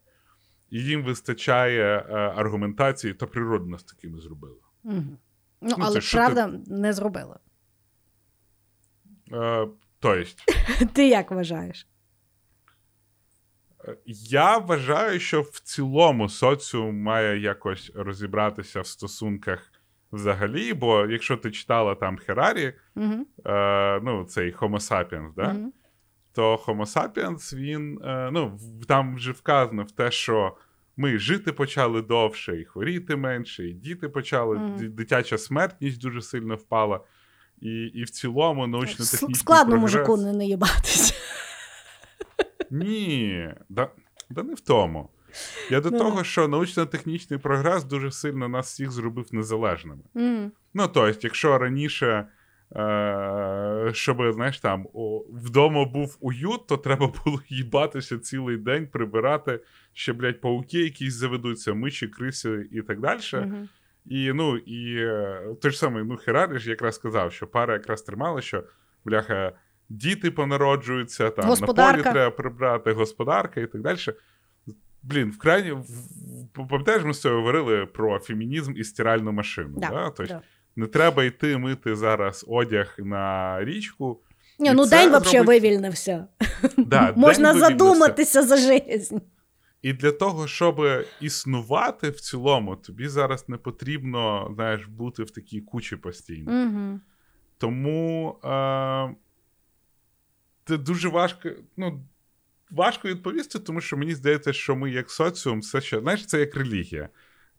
І їм вистачає е, аргументації, та природа нас такими зробила. Угу. Ну, Ну, але це правда не зробила. Е, тобто, [laughs] Ти як вважаєш? Я вважаю, що в цілому соціум має якось розібратися в стосунках взагалі, бо якщо ти читала там Херарі, Угу. е, ну, цей Homo sapiens, да? Угу. то Homo sapiens, він, е, ну, там вже вказано в те, що ми жити почали довше, і хворіти менше, і діти почали, ді- дитяча смертність дуже сильно впала. І, і в цілому научно-технічний Складно прогрес... мужику не наїбатися. Ні, да, да не в тому. Я до Ну. того, що научно-технічний прогрес дуже сильно нас всіх зробив незалежними. Ну, тобто, якщо раніше, е- щоб, знаєш, там о, вдома був уют, то треба було їбатися цілий день, прибирати, ще, блядь, пауки якісь заведуться, миші, криси і так далі. Угу. І ну, і е, той ж самий ну, Херарі ж якраз сказав, що пара якраз тримала, що бляха, діти понароджуються, там на полі треба прибрати, господарка і так далі. Блін, вкрай пам'ятаєш, ми з тобою говорили про фемінізм і стиральну машину. Да, Да? Тобто, да. не треба йти мити зараз одяг на річку. Ні, ну день взагалі зробить- вивільнився. Да, [laughs] Можна вивільнився. задуматися за життя. І для того, щоб існувати в цілому, тобі зараз не потрібно знаєш, бути в такій кучі постійно. Угу. Тому е, це дуже важко. Ну, важко відповісти, тому що мені здається, що ми, як соціум, все ще знаєш, це як релігія.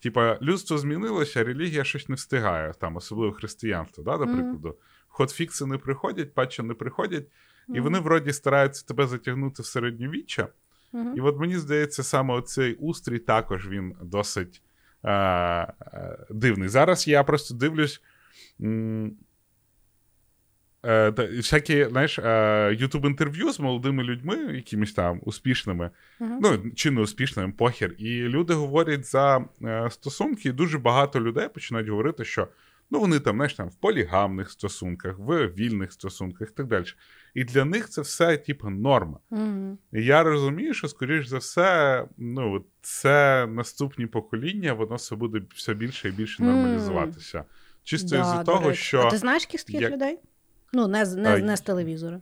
Типа, людство змінилося, а релігія щось не встигає, там, особливо християнство, да, до прикладу. Хотфікси не приходять, патчі не приходять, і вони вроді стараються тебе затягнути в середньовіччя. Угу. І от мені здається, саме оцей устрій також він досить е, е, дивний. Зараз я просто дивлюсь. М- всякі, знаєш, е, ютуб інтерв'ю з молодими людьми, якимись там успішними, Угу. ну чи не успішними, похер. І люди говорять за е, стосунки, і дуже багато людей починають говорити, що ну вони там, знаєш, там в полігамних стосунках, в вільних стосунках і так далі. І для них це все, типу, норма. Угу. І я розумію, що, скоріш за все, ну, це наступні покоління, воно все буде все більше і більше нормалізуватися. Чисто Да, із-за того, речі. що А ти знаєш яких таких як- людей? Ну, не, з- не, не з телевізора.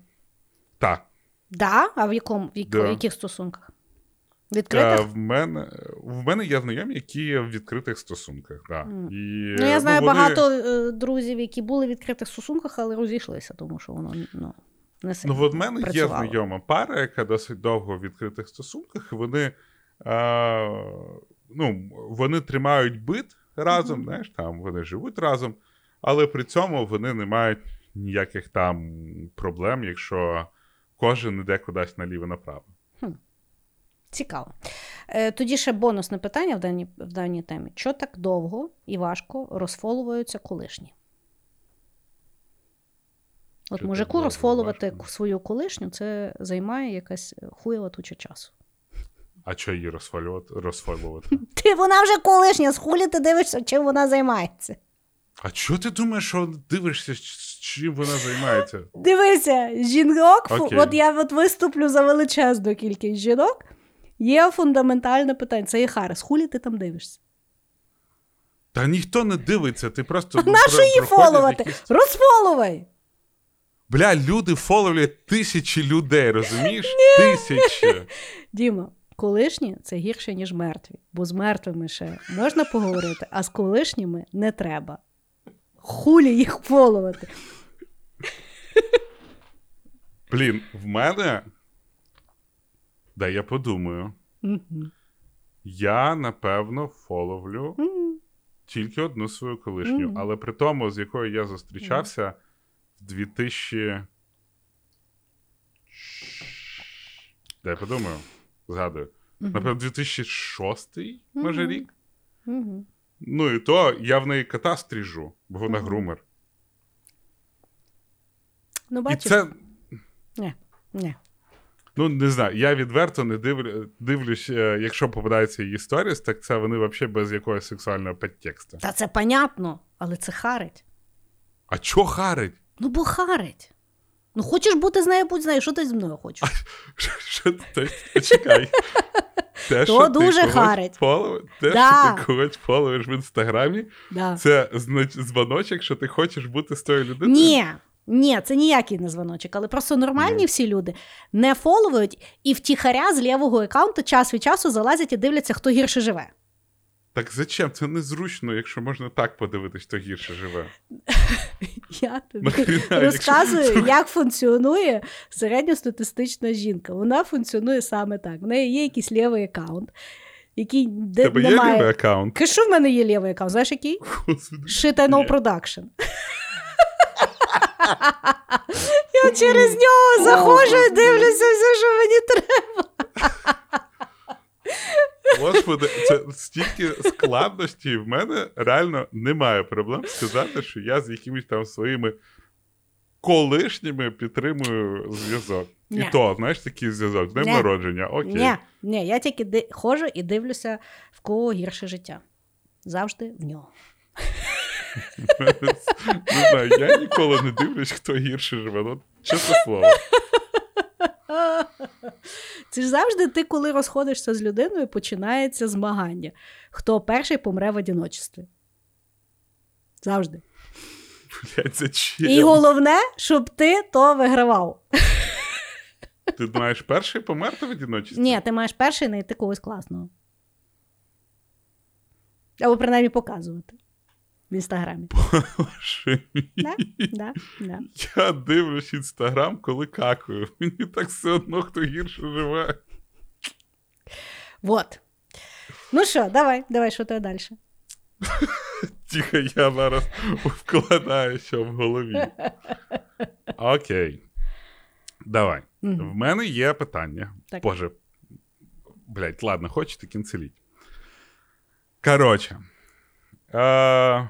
так, Да? А в якому в, Да. яких стосунках? е, Відкритих? в мене в мене є знайомі, які є в відкритих стосунках. Да. Мгм. І, Ну, я знаю вони- багато е, друзів, які були в відкритих стосунках, але розійшлися, тому що воно ну, не сильно Ну, от в мене є знайома пара, яка досить довго в відкритих стосунках, вони, е, ну, вони тримають бит разом, Мгм. знаєш, там вони живуть разом, але при цьому вони не мають ніяких там проблем, якщо кожен іде кудись наліво-направо. Цікаво. Е, тоді ще бонусне питання в даній, в даній темі. Що так довго і важко розфоловуються колишні? От Що мужику розфолувати важко? свою колишню це займає якась хуєва туча часу. А що її розфолювати? розфолювати? Ти вона вже колишня, з хулі ти дивишся, чим вона займається. А чого ти думаєш, що дивишся, чим вона займається? Дивися, жінок, Окей. от я от виступлю за величезну кількість жінок. Є фундаментальне питання. Це є Харес. Хулі ти там дивишся? Та ніхто не дивиться, ти просто. ну, Нащо про- її фоловати? якісь- Розфоловай! Бля, люди фоловлять тисячі людей, розумієш? Тисячі. Діма, колишні це гірше, ніж мертві, бо з мертвими ще можна поговорити, а з колишніми не треба. Хулі їх фоловати. Блін, в мене. Да, я подумаю. Я, напевно, фоловлю тільки одну свою колишню, але при тому, з якою я зустрічався в 2000. Дай подумаю, згадую. Напевно, 2006 може рік. Ну і то я в неї кота стріжу, бо вона грумер. Ну, І це, Ні. ну не знаю, я відверто не дивлю, дивлюсь, е, якщо попадається її сторіс, так це вони взагалі без якогось сексуального підтексту. Та це понятно, але це харить. А чо харить? Ну, бо харить. Ну, хочеш бути з нею, будь з нею, що ти зі мною хочеш? [laughs] Що ти почекай. Те, То що ти дуже ти харить. фолов- Те, Да. що ти когось фоловиш в інстаграмі, Да. це дзвоночок, що ти хочеш бути з тою людиною. Ні, ні, це ніякий не дзвоночок, але просто нормальні mm. всі люди не фоловують і втіхаря з лівого аккаунту час від часу залазять і дивляться, хто гірше живе. Так зачем? Це незручно, якщо можна так подивитись, хто гірше живе. [laughs] Я тобі розказую, як [laughs] функціонує середньостатистична жінка. Вона функціонує саме так. В неї є якийсь лівий аккаунт, який де Тебе є лівий аккаунт? Кажу, в мене є лівий аккаунт. Знаєш який? [laughs] I know production. Я через нього заходжу і дивлюся все, що мені треба. Господи, це стільки складності, в мене реально немає проблем сказати, що я з якимись там своїми колишніми підтримую зв'язок. І то, знаєш, такий зв'язок, з днем народження, окей. Ні, ні, я тільки ди- ходжу і дивлюся, в кого гірше життя. Завжди в нього. [laughs] Не знаю, я ніколи не дивлюсь, хто гірше живе. Ну, чесне слово. [laughs] Це ж завжди ти, коли розходишся з людиною, починається змагання. Хто перший помре в одиночестві. Завжди. Блядь, зачем? І головне, щоб ти то вигравав. Ти маєш перший померти в одиночестві? Ні, ти маєш перший знайти когось класного. Або принаймні показувати в інстаграмі. [laughs] Боже мій. Да? Да? Да. Я дивлюсь інстаграм, коли какую. Мені так все одно, хто гірше живе. Вот. Ну що, давай, давай, що тебе далі? [laughs] Тихо, я зараз вкладаюся в голові. Окей. Давай. Мгм. В мене є питання. Так. Боже. Блять, ладно, хочете кінцеліть. Коротше. Е-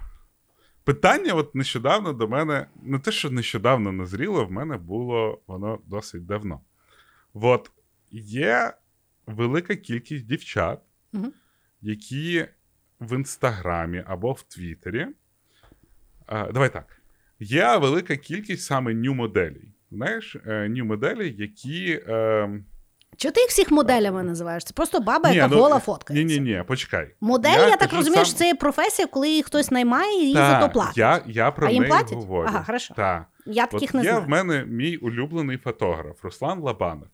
питання от нещодавно до мене, не те, що нещодавно назріло, в мене було воно досить давно. От є велика кількість дівчат, Мгм. які в Інстаграмі або в Твіттері. А, давай так. Є велика кількість саме нью-моделей. Знаєш, нью-моделі, які. Е, Чого ти їх всіх моделями називаєш? Це просто баба, яка ну, гола фоткається. Ні, ні, ні, почекай. Модель, я, так кажу розумію, сам- що це є професія, коли її хтось наймає і їй за то платить. Я, я про А їм неї платять? говорю. Ага, хорошо. Та. Я От таких не є знаю. в мене мій улюблений фотограф Руслан Лабанов.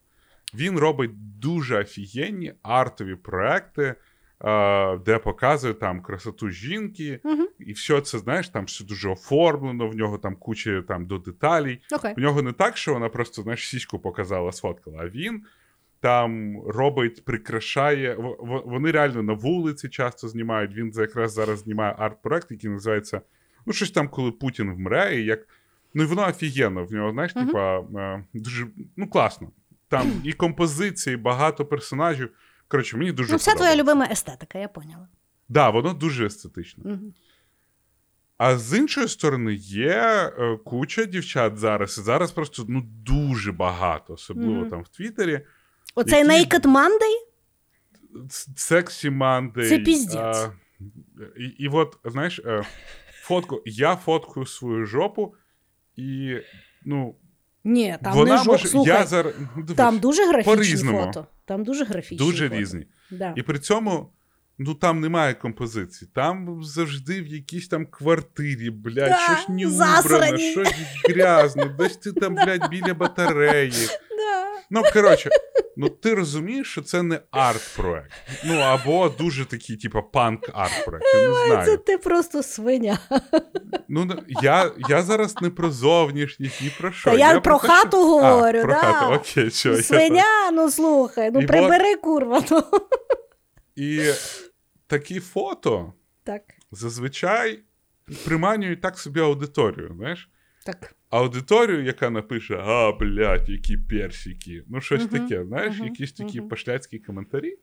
Він робить дуже офігенні артові проекти, е, де показує там красоту жінки, Мгм. і все це, знаєш, там все дуже оформлено, в нього там куча там до деталей. Окей. В нього не так, що вона просто знаєш, сіську показала, сфоткала, а він там робить, прикрашає. Вони реально на вулиці часто знімають. Він якраз зараз знімає арт-проект, який називається ну, щось там, коли Путін вмре, і як. Ну, і воно офігенно. В нього, знаєш, Мгм. типа, е, дуже ну, класно. Там і композиції, багато персонажів. Коротше, мені дуже Ну, вся твоя любима естетика, я поняла. Да, воно дуже естетично. Мгм. А з іншої сторони, є е, куча дівчат зараз. І зараз просто ну дуже багато, особливо Мгм. там в Твіттері. Оцей Які- Naked Monday? Сексі Мандей. Це піздець. І, і от, знаєш, е, фотку. Я фоткаю свою жопу, і ну, Ні, там вона не жо... може. Слухай, я зараз, ну, дивись, там дуже графічні по-різному. фото. Там дуже графічні дуже фото. різні. Да. І при цьому. Ну там немає композиції. Там завжди в якійсь там квартирі, блядь, Да, щось не убрано, щось грязне, десь ти там, [laughs] блядь, біля батареї. Ну, коротше, ну ти розумієш, що це не арт-проект. Ну, або дуже такий, типу, панк-арт-проект. Я не Це ти просто свиня. Ну, я, я зараз не про зовнішність, ні про що. Та я про те, хату що- говорю, а, про да. хату, окей, що я... Свиня, ну слухай, ну І прибери, курва. Ну. І такі фото Так. зазвичай приманюють так собі аудиторію, знаєш? Так. Аудиторію, яка напише: а, блядь, які персики. Ну, щось Мгм, таке, знаєш, мгм, якісь такі пошляцькі коментарі.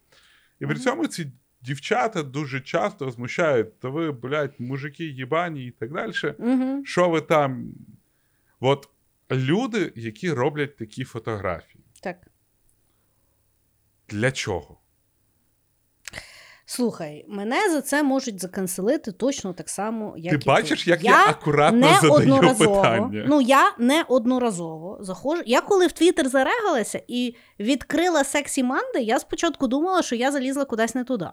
І при цьому ці дівчата дуже часто змущають, то ви, блядь, мужики їбані і так далі. Угу. Що ви там? От люди, які роблять такі фотографії, Так. для чого? Слухай, мене за це можуть заканцелити точно так само, як Ти і бачиш, як я я акуратно задаю питання. Ну, я неодноразово заходжу. Я коли в Твіттер зарегалася і відкрила сексі Манди, я спочатку думала, що я залізла кудись не туди.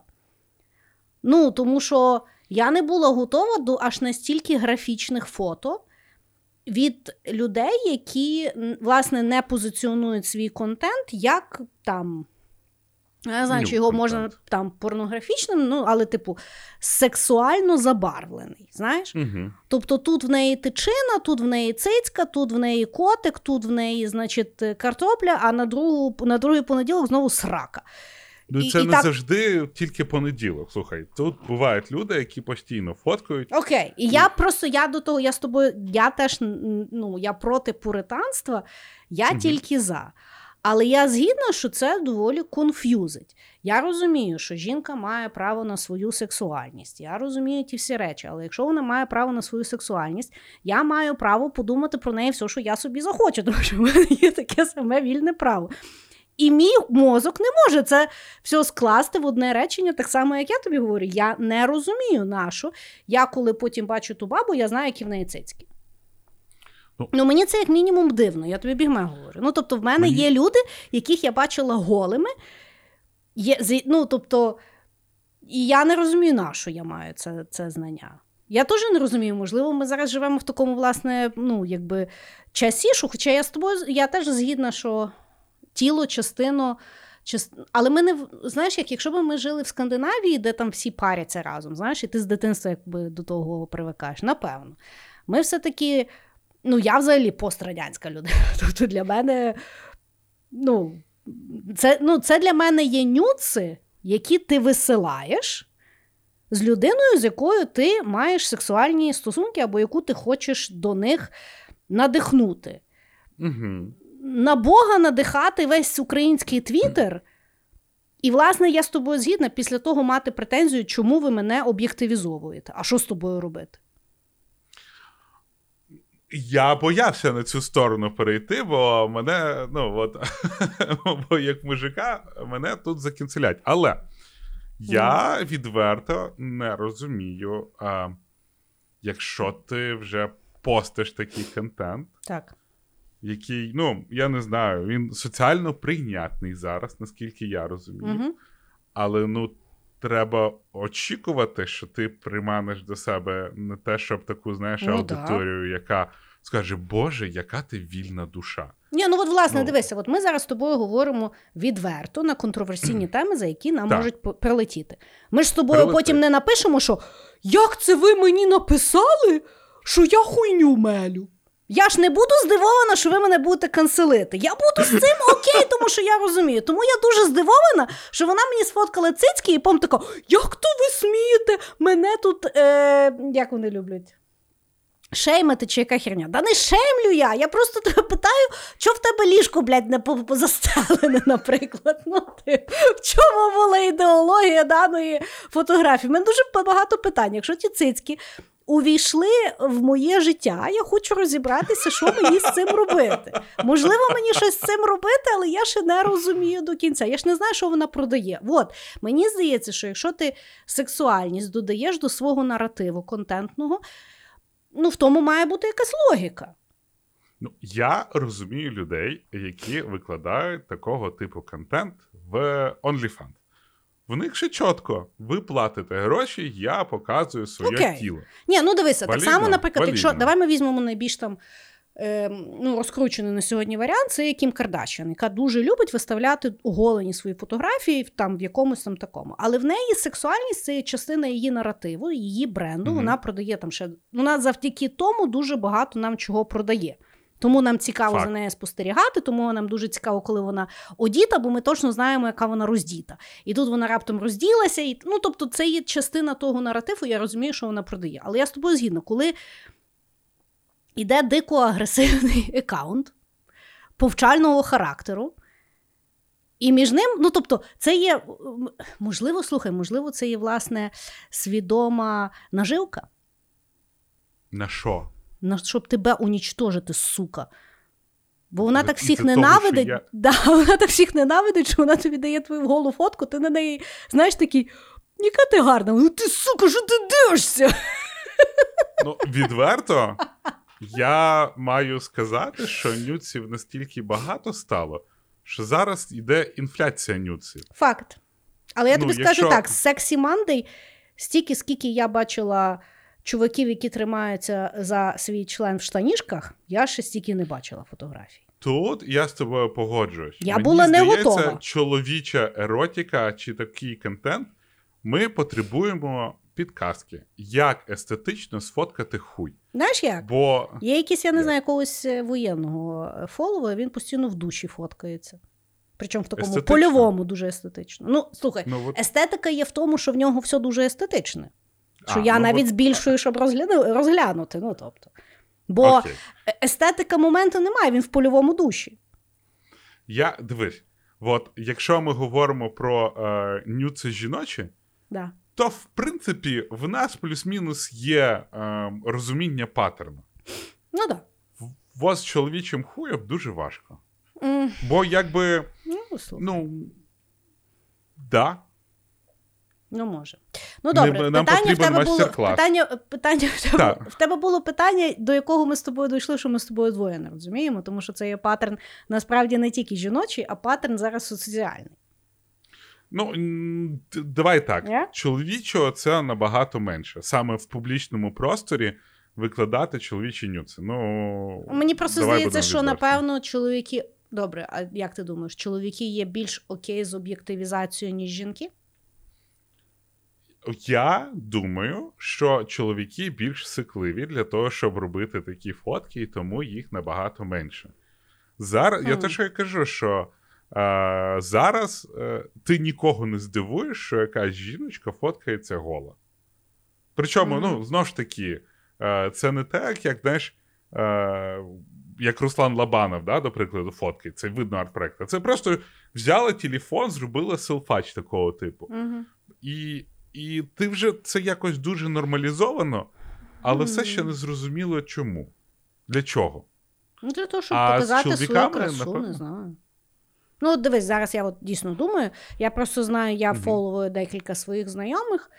Ну, тому що я не була готова до аж настільки графічних фото від людей, які, власне, не позиціонують свій контент як там. Я не знаю, Ну, чи його можна там порнографічним, ну, але, типу, сексуально забарвлений. Знаєш? Угу. Тобто тут в неї тичина, тут в неї цицька, тут в неї котик, тут в неї, значить, картопля, а на, другу, на другий понеділок знову срака. Ну, І- це і не так- завжди тільки понеділок. Слухай, тут бувають люди, які постійно фоткають. Окей, і я просто я до того, я з тобою, я теж ну, я проти пуританства, я Мгм. тільки за. Але я згідна, що це доволі конф'юзить. Я розумію, що жінка має право на свою сексуальність. Я розумію ті всі речі, але якщо вона має право на свою сексуальність, я маю право подумати про неї все, що я собі захочу, [laughs] тому що в мене є таке саме вільне право. І мій мозок не може це все скласти в одне речення, так само, як я тобі говорю. Я не розумію нашу. Я коли потім бачу ту бабу, я знаю, які в неї цицьки. Ну. Ну, мені це як мінімум дивно, я тобі бігме говорю. Ну, тобто, в мене Мені- є люди, яких я бачила голими. Є, ну, тобто, і я не розумію, на що я маю це, це знання. Я теж не розумію, можливо, ми зараз живемо в такому, власне, ну, якби часі, що, хоча я з тобою, я теж згідна, що тіло, частину. Част... Але ми не знаєш, як якщо б ми жили в Скандинавії, де там всі паряться разом, знаєш, і ти з дитинства якби до того привикаєш, напевно. Ми все-таки, ну я взагалі пострадянська людина. [laughs] Тобто для мене, ну, це, ну, це для мене є нюци, які ти висилаєш з людиною, з якою ти маєш сексуальні стосунки, або яку ти хочеш до них надихнути. Угу. На Бога надихати весь український твіттер. І, власне, я з тобою згідна після того мати претензію, чому ви мене об'єктивізовуєте. А що з тобою робити? Я боявся на цю сторону перейти, бо мене, ну от, [laughs] бо як мужика, мене тут закінцелять. Але я відверто не розумію, а, якщо ти вже постиш такий контент, Так. який, ну, я не знаю, він соціально прийнятний зараз, наскільки я розумію. Угу. Але ну, треба очікувати, що ти приманиш до себе не те, щоб таку, знаєш, Ну, аудиторію, яка скаже, Боже, яка ти вільна душа. Ні, ну от власне, Ну. дивися, от ми зараз з тобою говоримо відверто на контроверсійні теми, за які нам Так. можуть прилетіти. Ми ж з тобою Прилетить. потім не напишемо, що як це ви мені написали, що я хуйню мелю. Я ж не буду здивована, що ви мене будете канцелити. Я буду з цим окей, тому що я розумію. Тому я дуже здивована, що вона мені сфоткала цицьки і потім така: як то ви смієте? Мене тут е, як вони люблять? Шеймити чи яка херня? Да не шеймлю я. Я просто тебе питаю, що в тебе ліжко, блядь, не позастелене, наприклад. Ну, ти, в чому була ідеологія даної фотографії? У мене дуже багато питань. Якщо ті цицьки увійшли в моє життя, я хочу розібратися, що мені з цим робити. Можливо, мені щось з цим робити, але я ще не розумію до кінця. Я ж не знаю, що вона продає. От мені здається, що якщо ти сексуальність додаєш до свого наративу контентного, ну в тому має бути якась логіка. Ну, я розумію людей, які викладають такого типу контент в OnlyFans. В них ще чітко: ви платите гроші, я показую своє Окей. тіло. Ні, ну дивися, так само, наприклад, якщо давай ми візьмемо найбільш там. е, Ну, розкручений на сьогодні варіант це Кім Кардашян, яка дуже любить виставляти оголені свої фотографії там в якомусь там такому. Але в неї сексуальність це є частина її наративу, її бренду. Мгм. Вона продає там ще вона завдяки тому дуже багато нам чого продає. Тому нам цікаво Факт. за нею спостерігати, тому нам дуже цікаво, коли вона одіта, бо ми точно знаємо, яка вона роздіта. І тут вона раптом розділася. І, ну, тобто, це є частина того наративу, я розумію, що вона продає. Але я з тобою згідна, коли йде дико агресивний [laughs] аккаунт повчального характеру. І між ним, ну тобто, це є, можливо, слухай, можливо, це є власне свідома наживка, На що? На щоб тебе унічтожити, сука. Бо вона так всіх ненавидить, я- да, [laughs] вона так всіх ненавидить, що вона тобі дає твою голу фотку, ти на неї, знаєш, такий, яка ти гарна, ну ти сука, що ти дивишся? [laughs] Ну, відверто, я маю сказати, що нюців настільки багато стало, що зараз йде інфляція нюців. Факт. Але я Ну, тобі скажу якщо- так: сексі Мандей, стільки, скільки я бачила чуваків, які тримаються за свій член в штанішках, я ще стільки не бачила фотографій. Тут я з тобою погоджуюсь. Я Мені була не здається, готова. чоловіча еротика чи такий контент. Ми потребуємо підказки, як естетично сфоткати хуй. Знаєш як? Бо Є якийсь, я не знаю, якогось е, воєнного е, фолова, він постійно в душі фоткається. Причому в такому Естетично? польовому дуже естетично. Ну, слухай, ну, от, естетика є в тому, що в нього все дуже естетичне. Що А, я ну, навіть збільшую, щоб розгляну, розглянути. Ну, тобто. Бо окей. естетика моменту немає, він в польовому душі. Я дивись, от якщо ми говоримо про е, нюци жіночі, Да. то в принципі в нас плюс-мінус є е, розуміння паттерну. Ну так. В в вас з чоловічим хуєм дуже важко. Да. Бо якби, Ну, слухай. ну. Да, Ну, може. Ну, Ми- добре, нам питання в тебе було питання, питання в, тебе, Так. в тебе було питання, до якого ми з тобою дійшли, що ми з тобою двоє не розуміємо, тому що це є паттерн насправді не тільки жіночий, а паттерн зараз соціальний. Ну, давай так. Є? Чоловічого це набагато менше. Саме в публічному просторі викладати чоловічі нюци. Ну, Мені просто здається, що напевно чоловіки. Добре, а як ти думаєш, чоловіки є більш окей з об'єктивізацією, ніж жінки? Я думаю, що чоловіки більш сикливі для того, щоб робити такі фотки, і тому їх набагато менше. Зараз я Мгм. те, що я кажу, що е, зараз е, ти нікого не здивуєш, що якась жіночка фоткається гола. Причому, Мгм. ну, знову ж таки, е, це не так, як знаєш, е, як Руслан Лабанов, да, до прикладу, фотки. Це видно арт-проект. Це просто взяли телефон, зробили селфач такого типу. Угу. І, і ти вже це якось дуже нормалізовано, але все ще не зрозуміло чому. Для чого? Ну, для того, щоб А показати свою красу, напевно? не знаю. Ну, от дивись, зараз я от дійсно думаю. Я просто знаю, я Мгм. фоловую декілька своїх знайомих,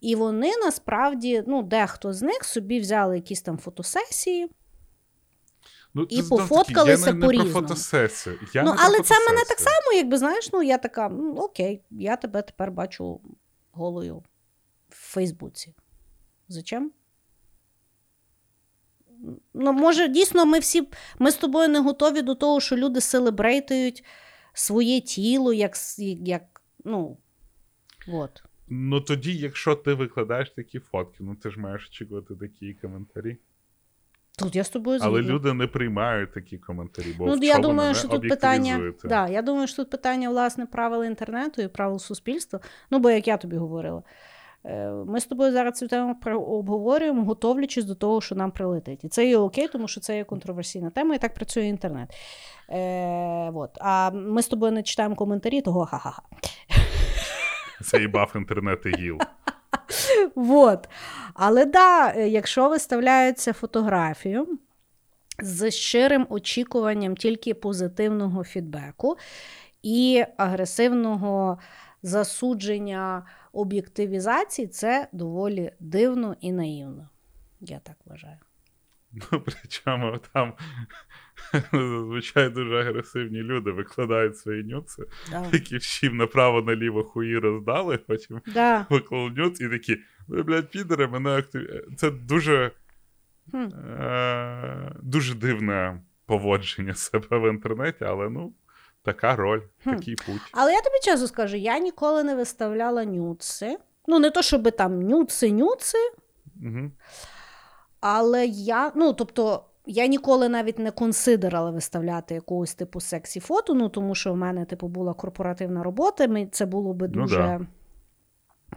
і вони насправді, ну, дехто з них собі взяли якісь там фотосесії. Ну, І пофоткалися про по-різному. ну, але це мене так само, якби знаєш, ну я така, ну, окей, я тебе тепер бачу голою в Фейсбуці. Зачем? Ну, може, дійсно, ми всі ми з тобою не готові до того, що люди селебрейтують своє тіло, як, як ну, от. Ну тоді, якщо ти викладаєш такі фотки, ну ти ж маєш очікувати такі коментарі. Тут я з тобою Але люди не приймають такі коментарі, бо Ну, я думаю, що тут питання. Да, я думаю, що тут питання власне правил інтернету і правил суспільства. Ну, бо як я тобі говорила, е, ми з тобою зараз цю тему обговорюємо, готовлячись до того, що нам прилетить. І це є окей, тому що це є контроверсійна тема, і так працює інтернет. Е, от. А ми з тобою не читаємо коментарі, того ха-ха-ха. Це їбав інтернет і гіл. Вот. Але да, е, якщо виставляється фотографію з щирим очікуванням тільки позитивного фідбеку і агресивного засудження об'єктивізації, це доволі дивно і наївно. Я так вважаю. Ну, [laughs] причому там зазвичай дуже агресивні люди викладають свої нюци, Да. які всім направо-наліво хуї роздали, потім Да. виклав нюц і такі, ви, блядь, підери, мене актив... Це дуже, Хм. е- дуже дивне поводження себе в інтернеті, але ну, така роль, Хм. такий путь. Але я тобі чесно скажу, я ніколи не виставляла нюци. Ну, не то, щоб там нюци-нюци, Угу. Але я, ну тобто, я ніколи навіть не консидерала виставляти якогось типу сексі фото, ну тому що в мене, типу, була корпоративна робота. Ми, це було би Ну дуже. да.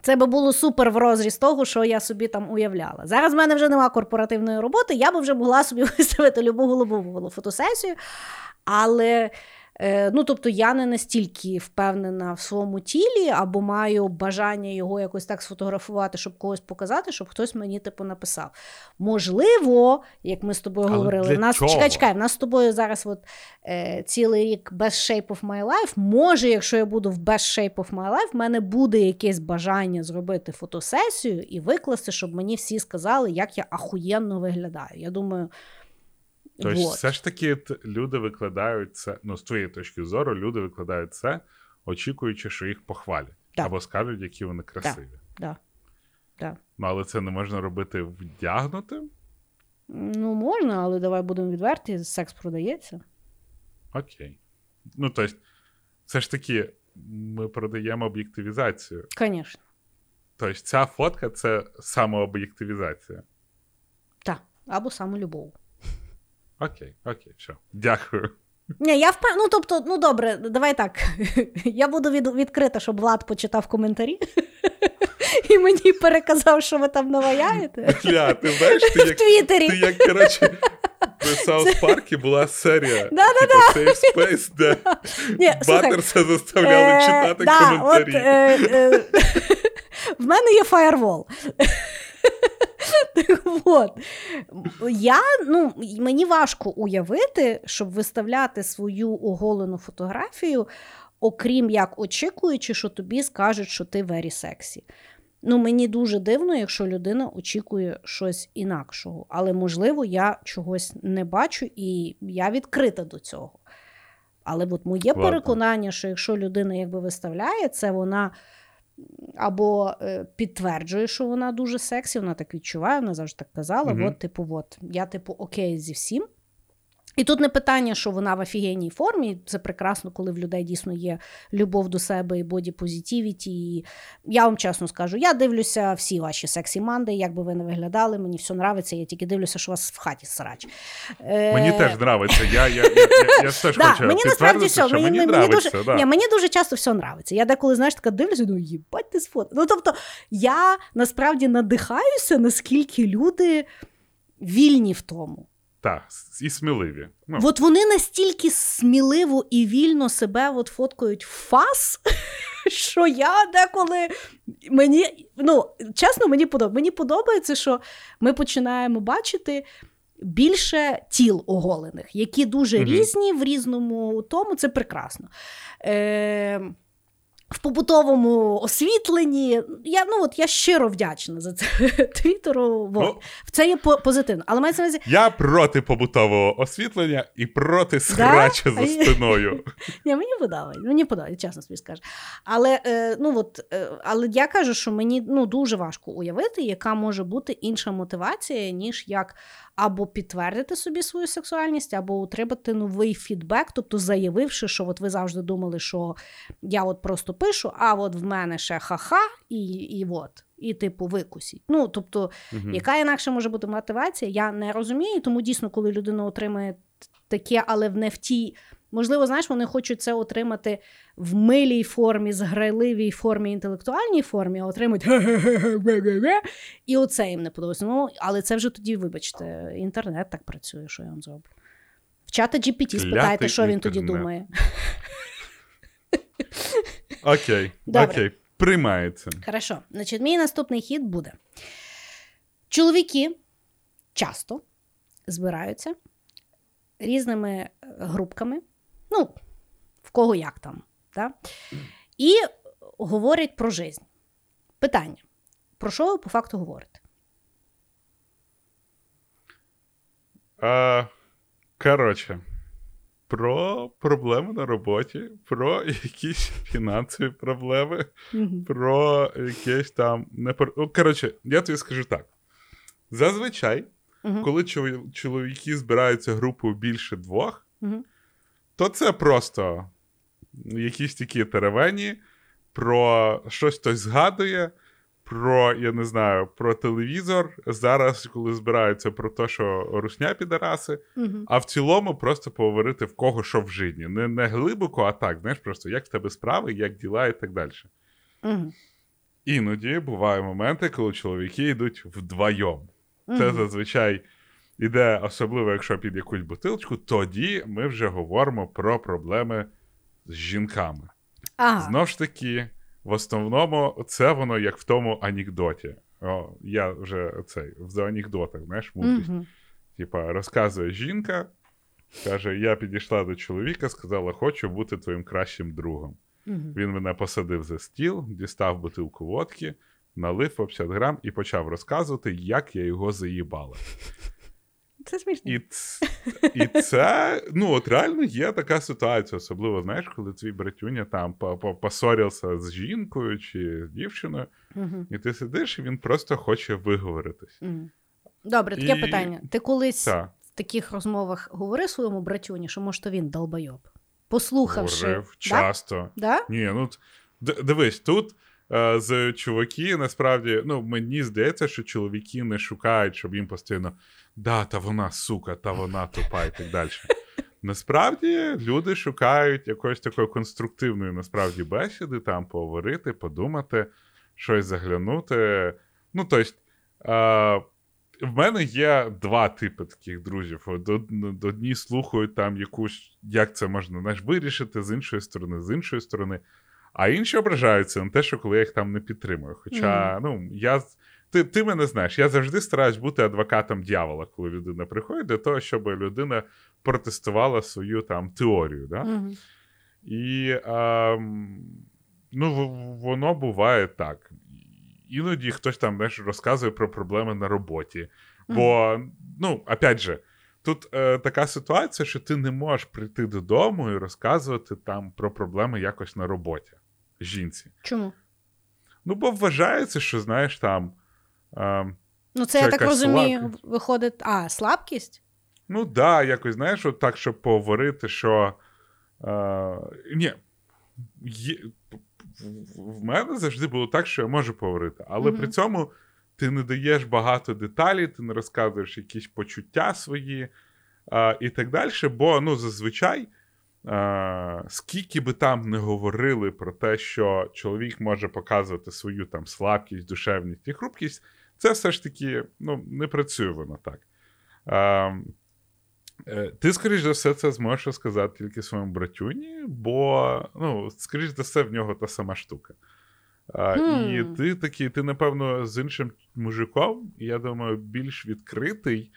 Це би було супер в розріз того, що я собі там уявляла. Зараз в мене вже нема корпоративної роботи, я би вже могла собі [laughs] виставити любу голубову фотосесію. Але ну, тобто, я не настільки впевнена в своєму тілі, або маю бажання його якось так сфотографувати, щоб когось показати, щоб хтось мені типу написав. Можливо, як ми з тобою Але говорили, нас чого? чекай, чекай, в нас з тобою зараз от, е, цілий рік best shape of my life. Може, якщо я буду в best shape of my life, в мене буде якесь бажання зробити фотосесію і викласти, щоб мені всі сказали, як я ахуєнно виглядаю. Я думаю, Тобто, вот. все ж таки люди викладають це, ну, з твоєї точки зору, люди викладають це, очікуючи, що їх похвалять. Так. Або скажуть, які вони красиві. Да. Да. Ну, але це не можна робити вдягнути. Ну, можна, але давай будемо відверті, секс продається. Окей. Ну, тобто, все ж таки, ми продаємо об'єктивізацію. Звісно. Тобто, ця фотка це самооб'єктивізація. Так. Або самолюбов. Окей, окей, все. Дякую. Ні, я впев... Ну, тобто, ну добре, давай так. [laughs] Я буду від... відкрита, щоб Влад почитав коментарі [laughs] і мені переказав, що ви там наваяєте. Бля, ти знаєш, ти [laughs] В Твіттері. ти як коротше, в Саус Паркі була серія. Да-да-да. Типу Safe Space, де Ні, Батерса заставляли Е, читати да, коментарі. От, е, е, в мене є фаєрвол. [laughs] Так от. Я, ну, мені важко уявити, щоб виставляти свою оголену фотографію, окрім як очікуючи, що тобі скажуть, що ти very сексі. Ну, мені дуже дивно, якщо людина очікує щось інакшого. Але, можливо, я чогось не бачу, і я відкрита до цього. Але от моє Ладно. переконання, що якщо людина якби виставляє це, вона або е, підтверджує, що вона дуже сексі, вона так відчуває, вона завжди так казала. Угу. От, типу, от, я, типу, окей зі всім. І тут не питання, що вона в офігенній формі. Це прекрасно, коли в людей дійсно є любов до себе і боді-позитивіті. І я вам чесно скажу, я дивлюся всі ваші сексі манди, як би ви не виглядали, мені все нравиться, я тільки дивлюся, що у вас в хаті срач. Мені теж нравиться. Я я, я, теж хочу мені насправді все, мені, дуже, мені дуже часто все нравиться. Я деколи, знаєш, така дивлюся, думаю, їбать ти сфот. Ну, тобто, я насправді надихаюся, наскільки люди вільні в тому. Так, і сміливі. Ну, От вони настільки сміливо і вільно себе от фоткають в фас, [laughs] що я деколи мені, ну, чесно, мені подобається. Мені подобається, що ми починаємо бачити. Більше тіл оголених, які дуже Мгм. різні в різному тому, це прекрасно. Е, в побутовому освітленні. Я, ну, от, я щиро вдячна за це [laughs] твіттеру. Ну, Це є позитивно. Але мається на увазі, Я проти побутового освітлення і проти схрача за спиною. [laughs] Ні, мені подобається, мені подобається, чесно собі скажу. Але, е, ну, от, е, але я кажу, що мені ну, дуже важко уявити, яка може бути інша мотивація, ніж як або підтвердити собі свою сексуальність, або отримати новий фідбек, тобто заявивши, що от ви завжди думали, що я от просто пишу, а от в мене ще ха-ха, і, і от. І, типу, викусіть. Ну, тобто, угу. яка інакше може бути мотивація, я не розумію. Тому дійсно, коли людина отримує таке, але не в тій. Можливо, знаєш, вони хочуть це отримати в милій формі, зграйливій формі, інтелектуальній формі, а отримують [laughs] і оце їм не подобається. Ну, але це вже тоді, вибачте, інтернет так працює, що я вам зроблю. В чата GPT спитайте, що він тоді думає. [laughs] Окей, окей, приймається. Хорошо, значить, мій наступний хід буде. Чоловіки часто збираються різними групками, ну, в кого як там, да? і говорять про життя. Питання: про що ви по факту говорите? А, коротше, про проблеми на роботі, про якісь фінансові проблеми, про якесь там непор... Ну, Коротше, я тобі скажу так. Зазвичай, Мгм. коли чоловіки збираються групою більше двох, Мгм. То це просто якісь такі теревені, про щось хтось згадує, про, я не знаю, про телевізор. Зараз, коли збираються про те, що русня підараси, Мгм. а в цілому просто поговорити в кого що в житті. Не, не глибоко, а так, знаєш, просто як в тебе справи, як діла і так далі. Мгм. Іноді бувають моменти, коли чоловіки йдуть вдвоєм. Це зазвичай іде, особливо якщо під якусь бутилочку, тоді ми вже говоримо про проблеми з жінками. Ага. Знов ж таки, в основному, це воно як в тому анекдоті. О, я вже цей в анекдотах, знаєш, мудрість. Мгм. Типа, розказує жінка, каже: Я підійшла до чоловіка, сказала, хочу бути твоїм кращим другом. Мгм. Він мене посадив за стіл, дістав бутилку водки, налив по 50 грам і почав розказувати, як я його заїбала. Це смішно. І, ц... і це, ну, от реально є така ситуація, особливо, знаєш, коли твій братюня там по- по- посорівся з жінкою чи з дівчиною, Мгм. і ти сидиш, і він просто хоче виговоритись. Мгм. Добре, таке І- питання. Ти колись Так, в таких розмовах говорив своєму братюні, що може то він долбойоб? Послухавши. говорив часто. Да? Ні, ну дивись, тут е, з чуваки насправді, ну мені здається, що чоловіки не шукають, щоб їм постійно да, та вона сука, та вона тупа і так далі. Насправді люди шукають якоїсь такої конструктивної насправді бесіди, там поговорити, подумати, щось заглянути. Ну, тобто, в мене є два типи таких друзів. Одні слухають там якусь, як це можна знаєш, вирішити з іншої сторони, з іншої сторони. А інші ображаються на те, що коли я їх там не підтримую. Хоча, ну, я. Ти, ти мене знаєш, я завжди стараюсь бути адвокатом дьявола, коли людина приходить, для того, щоб людина протестувала свою там теорію. Да? Мгм. І ем, ну, воно буває так. Іноді хтось там знаєш, розказує про проблеми на роботі. Бо, ну, опять же, тут е, така ситуація, що ти не можеш прийти додому і розказувати там про проблеми якось на роботі жінці. Чому? Ну, бо вважається, що знаєш там. Ну, це, Це я так розумію, слабкість. виходить. А, слабкість? Ну, да, якось, знаєш, от так, щоб поговорити, що. Е, ні, є, в мене завжди було так, що я можу поговорити, але Мгм. при цьому ти не даєш багато деталей, ти не розказуєш якісь почуття свої а, і так далі. Бо ну, зазвичай, а, скільки би там не говорили про те, що чоловік може показувати свою там слабкість, душевність і хрупкість, це все ж таки ну, не працює воно так. А, е, ти, скоріш за все, це зможеш розказати тільки своєму братюні, бо, ну, скоріш за все, в нього та сама штука. А, І ти такий, ти, напевно, з іншим мужиком, я думаю, більш відкритий.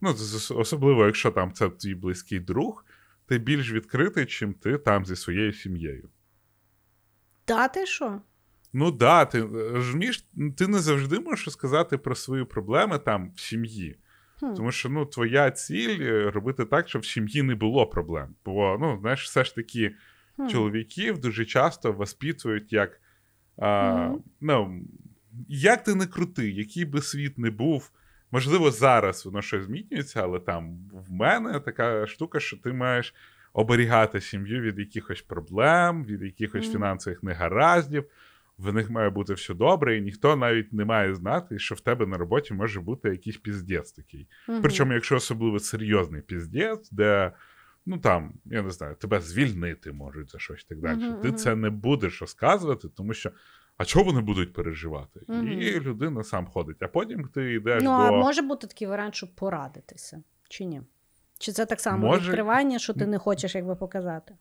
Ну, особливо, якщо там це твій близький друг, ти більш відкритий, чим ти там зі своєю сім'єю. Та ти що? Ну да, ти розумієш, ти не завжди можеш сказати про свої проблеми там в сім'ї. Хм. Тому що ну, твоя ціль е, робити так, щоб в сім'ї не було проблем. Бо, ну, знаєш, все ж таки Хм. чоловіків дуже часто воспитують як. А, Мгм. ну, як ти не крутий, який би світ не був. Можливо, зараз воно щось змінюється, але там в мене така штука, що ти маєш оберігати сім'ю від якихось проблем, від якихось Мгм. фінансових негараздів. В них має бути все добре, і ніхто навіть не має знати, що в тебе на роботі може бути якийсь піздець такий. Мгм. Причому, якщо особливо серйозний піздець, де, ну там, я не знаю, тебе звільнити можуть за щось так далі. Мгм, Ти мгм. це не будеш розказувати, тому що. А чого вони будуть переживати? Мгм. І людина сам ходить, а потім ти йдеш Ну, до. а може бути такий варіант, щоб порадитися, чи ні? Чи це так само Може. відкривання, що ти не хочеш якби показати?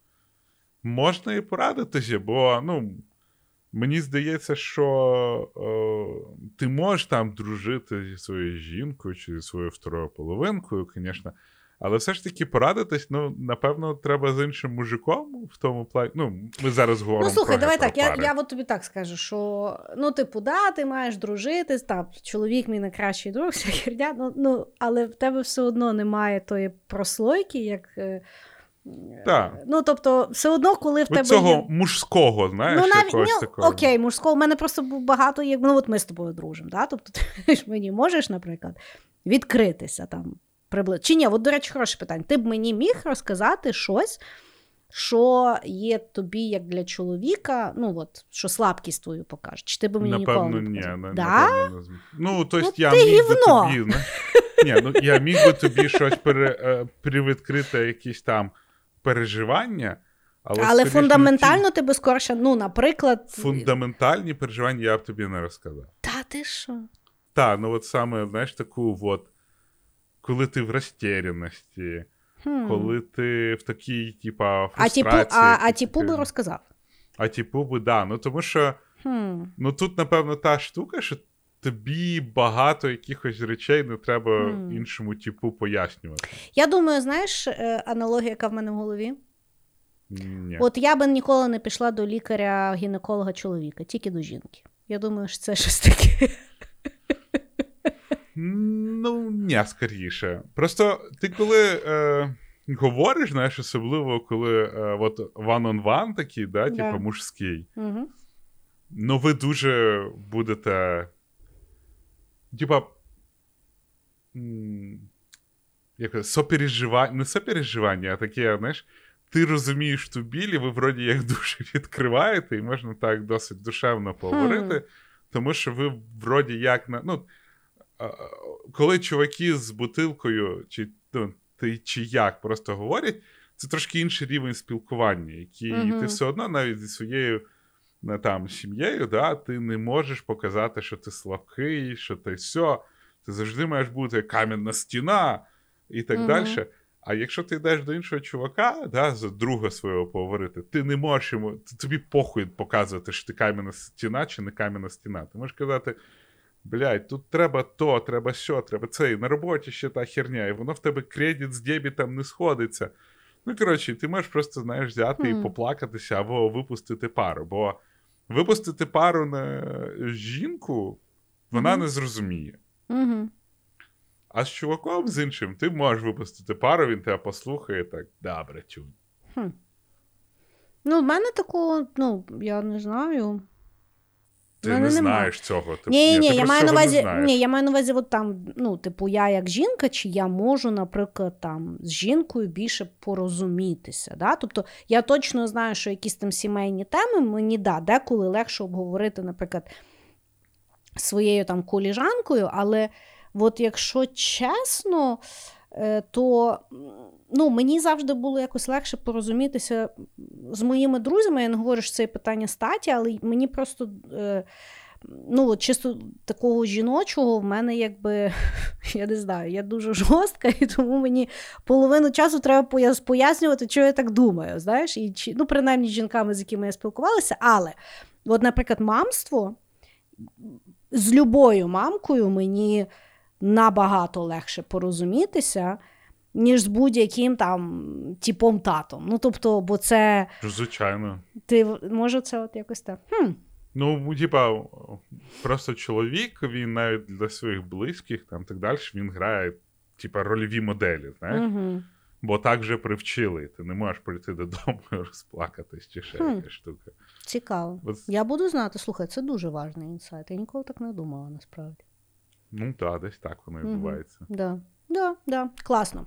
Можна і порадитися, бо ну, мені здається, що е, ти можеш там дружити зі своєю жінкою чи зі своєю второю половинкою, звісно. Але все ж таки порадитись, ну, напевно, треба з іншим мужиком в тому плані. Ну, ми зараз говоримо. Ну, слухай, про давай так. Я, я от тобі так скажу, що ну, типу, да, ти маєш дружити, там, чоловік мій найкращий друг, [laughs] вся херня, ну, ну, але в тебе все одно немає тої прослойки, як. Е, Так. Ну, тобто, все одно, коли в От тебе. цього є... мужського, знаєш, Ну, навіть якогось ну, такого. окей, мужського. У мене просто багато, як ну от ми з тобою дружимо. Да? Тобто [laughs] ти ж мені можеш, наприклад, відкритися там приблизно. Чи ні, от, до речі, хороше питання. Ти б мені міг розказати щось, що є тобі як для чоловіка, ну от, що слабкість твою покаже. Чи ти б мені Напевно, ніколи не ні. показав? да? напевно, не Ну, то Ну, я ти міг би тобі. зна- Ні, ну я міг би тобі щось пере, е, привідкрити, якісь там переживання. Але, Але скоріш, фундаментально ти би скорше, ну, наприклад, фундаментальні переживання я б тобі не розказав. та ти що? Так, ну от саме, знаєш, таку от, коли ти в розтеряності, Хм. коли ти в такій, типа, А фрустрації. типу, а, а типу би розказав. А типу би, да. Ну тому що. Хм. Ну тут, напевно, та штука, що тобі багато якихось речей не треба Мгм. іншому типу пояснювати. Я думаю, знаєш, е, аналогія, яка в мене в голові? Ні. От я би ніколи не пішла до лікаря-гінеколога чоловіка, тільки до жінки. Я думаю, що це щось таке. Ну, ні, скоріше. Просто ти коли е, говориш, знаєш, особливо коли е, от one-on-one такий, да, Да. типу мужський, Угу. ну ви дуже будете. Типа. Як сопереживання, не сопереживання, а таке, знаєш, ти розумієш ту біль, і ви вроді як [laughs] дуже відкриваєте, і можна так досить душевно поговорити, тому що ви вроді як на. Ну, коли чуваки з бутилкою, чи, ну, ти, чи як просто говорять, це трошки інший рівень спілкування, який Мгм. ти все одно навіть зі своєю там, сім'єю, да, ти не можеш показати, що ти слабкий, що ти все. Ти завжди маєш бути кам'яна стіна і так Мгм. далі. А якщо ти йдеш до іншого чувака, да, за друга свого поговорити, ти не можеш йому, тобі похуй показувати, що ти кам'яна стіна чи не кам'яна стіна. Ти можеш казати, блядь, тут треба то, треба сьо, треба це, і на роботі ще та херня, і воно в тебе кредит з дебітом не сходиться. Ну, коротше, ти можеш просто, знаєш, взяти і поплакатися або випустити пару. Бо випустити пару на жінку вона Мгм. не зрозуміє. Угу. А з чуваком з іншим ти можеш випустити пару, він тебе послухає так, да, братюнь. Ну, в мене такого, ну, я не знаю. Ти мене не знаєш цього. Ти, Ні, ні, ти я маю на увазі, ні, я маю на увазі, от там, ну, типу, я як жінка, чи я можу, наприклад, там з жінкою більше порозумітися. Да? Тобто я точно знаю, що якісь там сімейні теми мені да, деколи легше обговорити, наприклад, своєю там коліжанкою, але от якщо чесно, то ну, мені завжди було якось легше порозумітися з моїми друзями. Я не говорю, що це питання статі, але мені просто. Е, Ну, чисто такого жіночого в мене якби, [laughs] я не знаю, я дуже жорстка, і тому мені половину часу треба пояснювати, що я так думаю. Знаєш, і чи, ну, принаймні з жінками, з якими я спілкувалася, але, от, наприклад, мамство з любою мамкою мені набагато легше порозумітися, ніж з будь-яким там типом татом. Ну, тобто, бо це Звичайно. ти може це от якось так. Хм. Ну, типа, просто чоловік, він навіть для своїх близьких, там так далі, він грає, типа, рольові моделі, знаєш? Угу. Бо так же привчили. Ти не можеш прийти додому і розплакатись чи ще Хм. якась штука. Цікаво. От, Я буду знати. Слухай, це дуже важний інсайт. Я ніколи так не думала насправді. Ну так, десь так воно і відбувається. Да. Да, да, класно.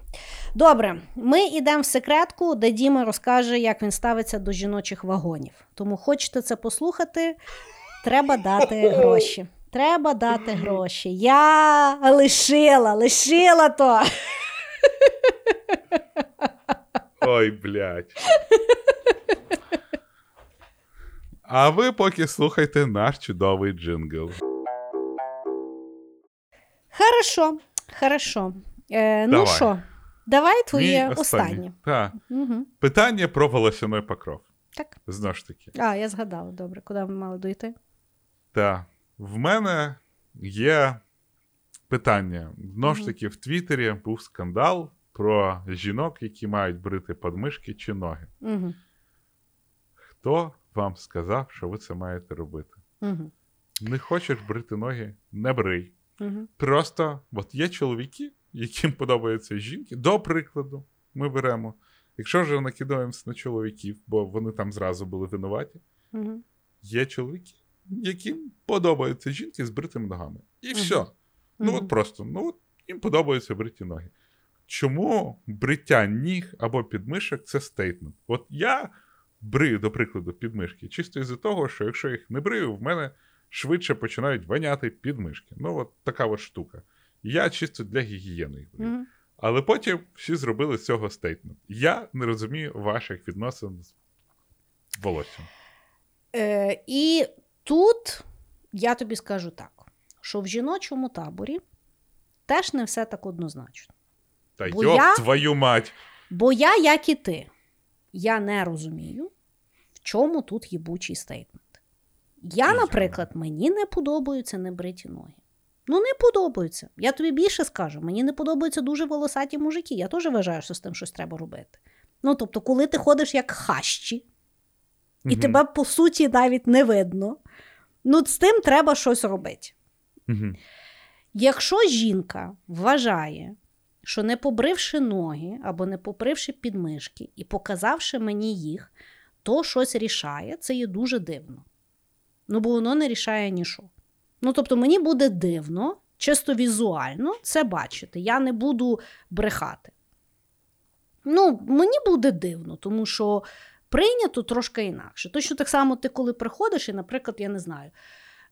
Добре, ми йдемо в секретку, де Діма розкаже, як він ставиться до жіночих вагонів. Тому хочете це послухати, треба дати [laughs] гроші. Треба дати гроші. Я лишила, лишила то. [laughs] Ой, блядь. А ви поки слухайте наш чудовий джингл. Хорошо, хорошо. Е, ну що, давай твоє Мій останнє. Угу. Питання про волосяний покров. Так. Знову ж таки. А, я згадала, добре, куди ми мали дойти? Так. В мене є питання. Знову ж таки, в Твіттері був скандал про жінок, які мають брити подмишки чи ноги. Угу. Хто вам сказав, що ви це маєте робити? Угу. Не хочеш брити ноги? Не брий. Угу. Просто от є чоловіки, яким подобаються жінки. До прикладу, ми беремо. Якщо вже накидаємося на чоловіків, бо вони там зразу були винуваті, Угу. є чоловіки, яким подобаються жінки з бритими ногами. І Мгм. все. Ну от просто, ну от їм подобаються бриті ноги. Чому бриття ніг або підмишок це стейтмент? От я брию, до прикладу, підмишки, чисто із-за того, що якщо їх не брию, в мене швидше починають воняти підмишки. Ну, от така от штука. Я чисто для гігієни. Угу. Але потім всі зробили з цього стейтмент. Я не розумію ваших відносин з волоссям. Е, і тут я тобі скажу так, що в жіночому таборі теж не все так однозначно. Та Бо йоп я- твою мать! Бо я, як і ти, я не розумію, в чому тут їбучий стейтмент. Я, наприклад, мені не подобаються небриті ноги. Ну, не подобаються. Я тобі більше скажу, мені не подобаються дуже волосаті мужики. Я теж вважаю, що з тим щось треба робити. Ну, тобто, коли ти ходиш як хащі, і Мгм. тебе, по суті, навіть не видно, ну, з тим треба щось робити. Мгм. Якщо жінка вважає, що не побривши ноги або не попривши підмишки і показавши мені їх, то щось рішає, це є дуже дивно. Ну, бо воно не рішає нічого. Ну, тобто, мені буде дивно, чисто візуально це бачити. Я не буду брехати. Ну, мені буде дивно, тому що прийнято трошки інакше. Точно так само, ти коли приходиш, і, наприклад, я не знаю,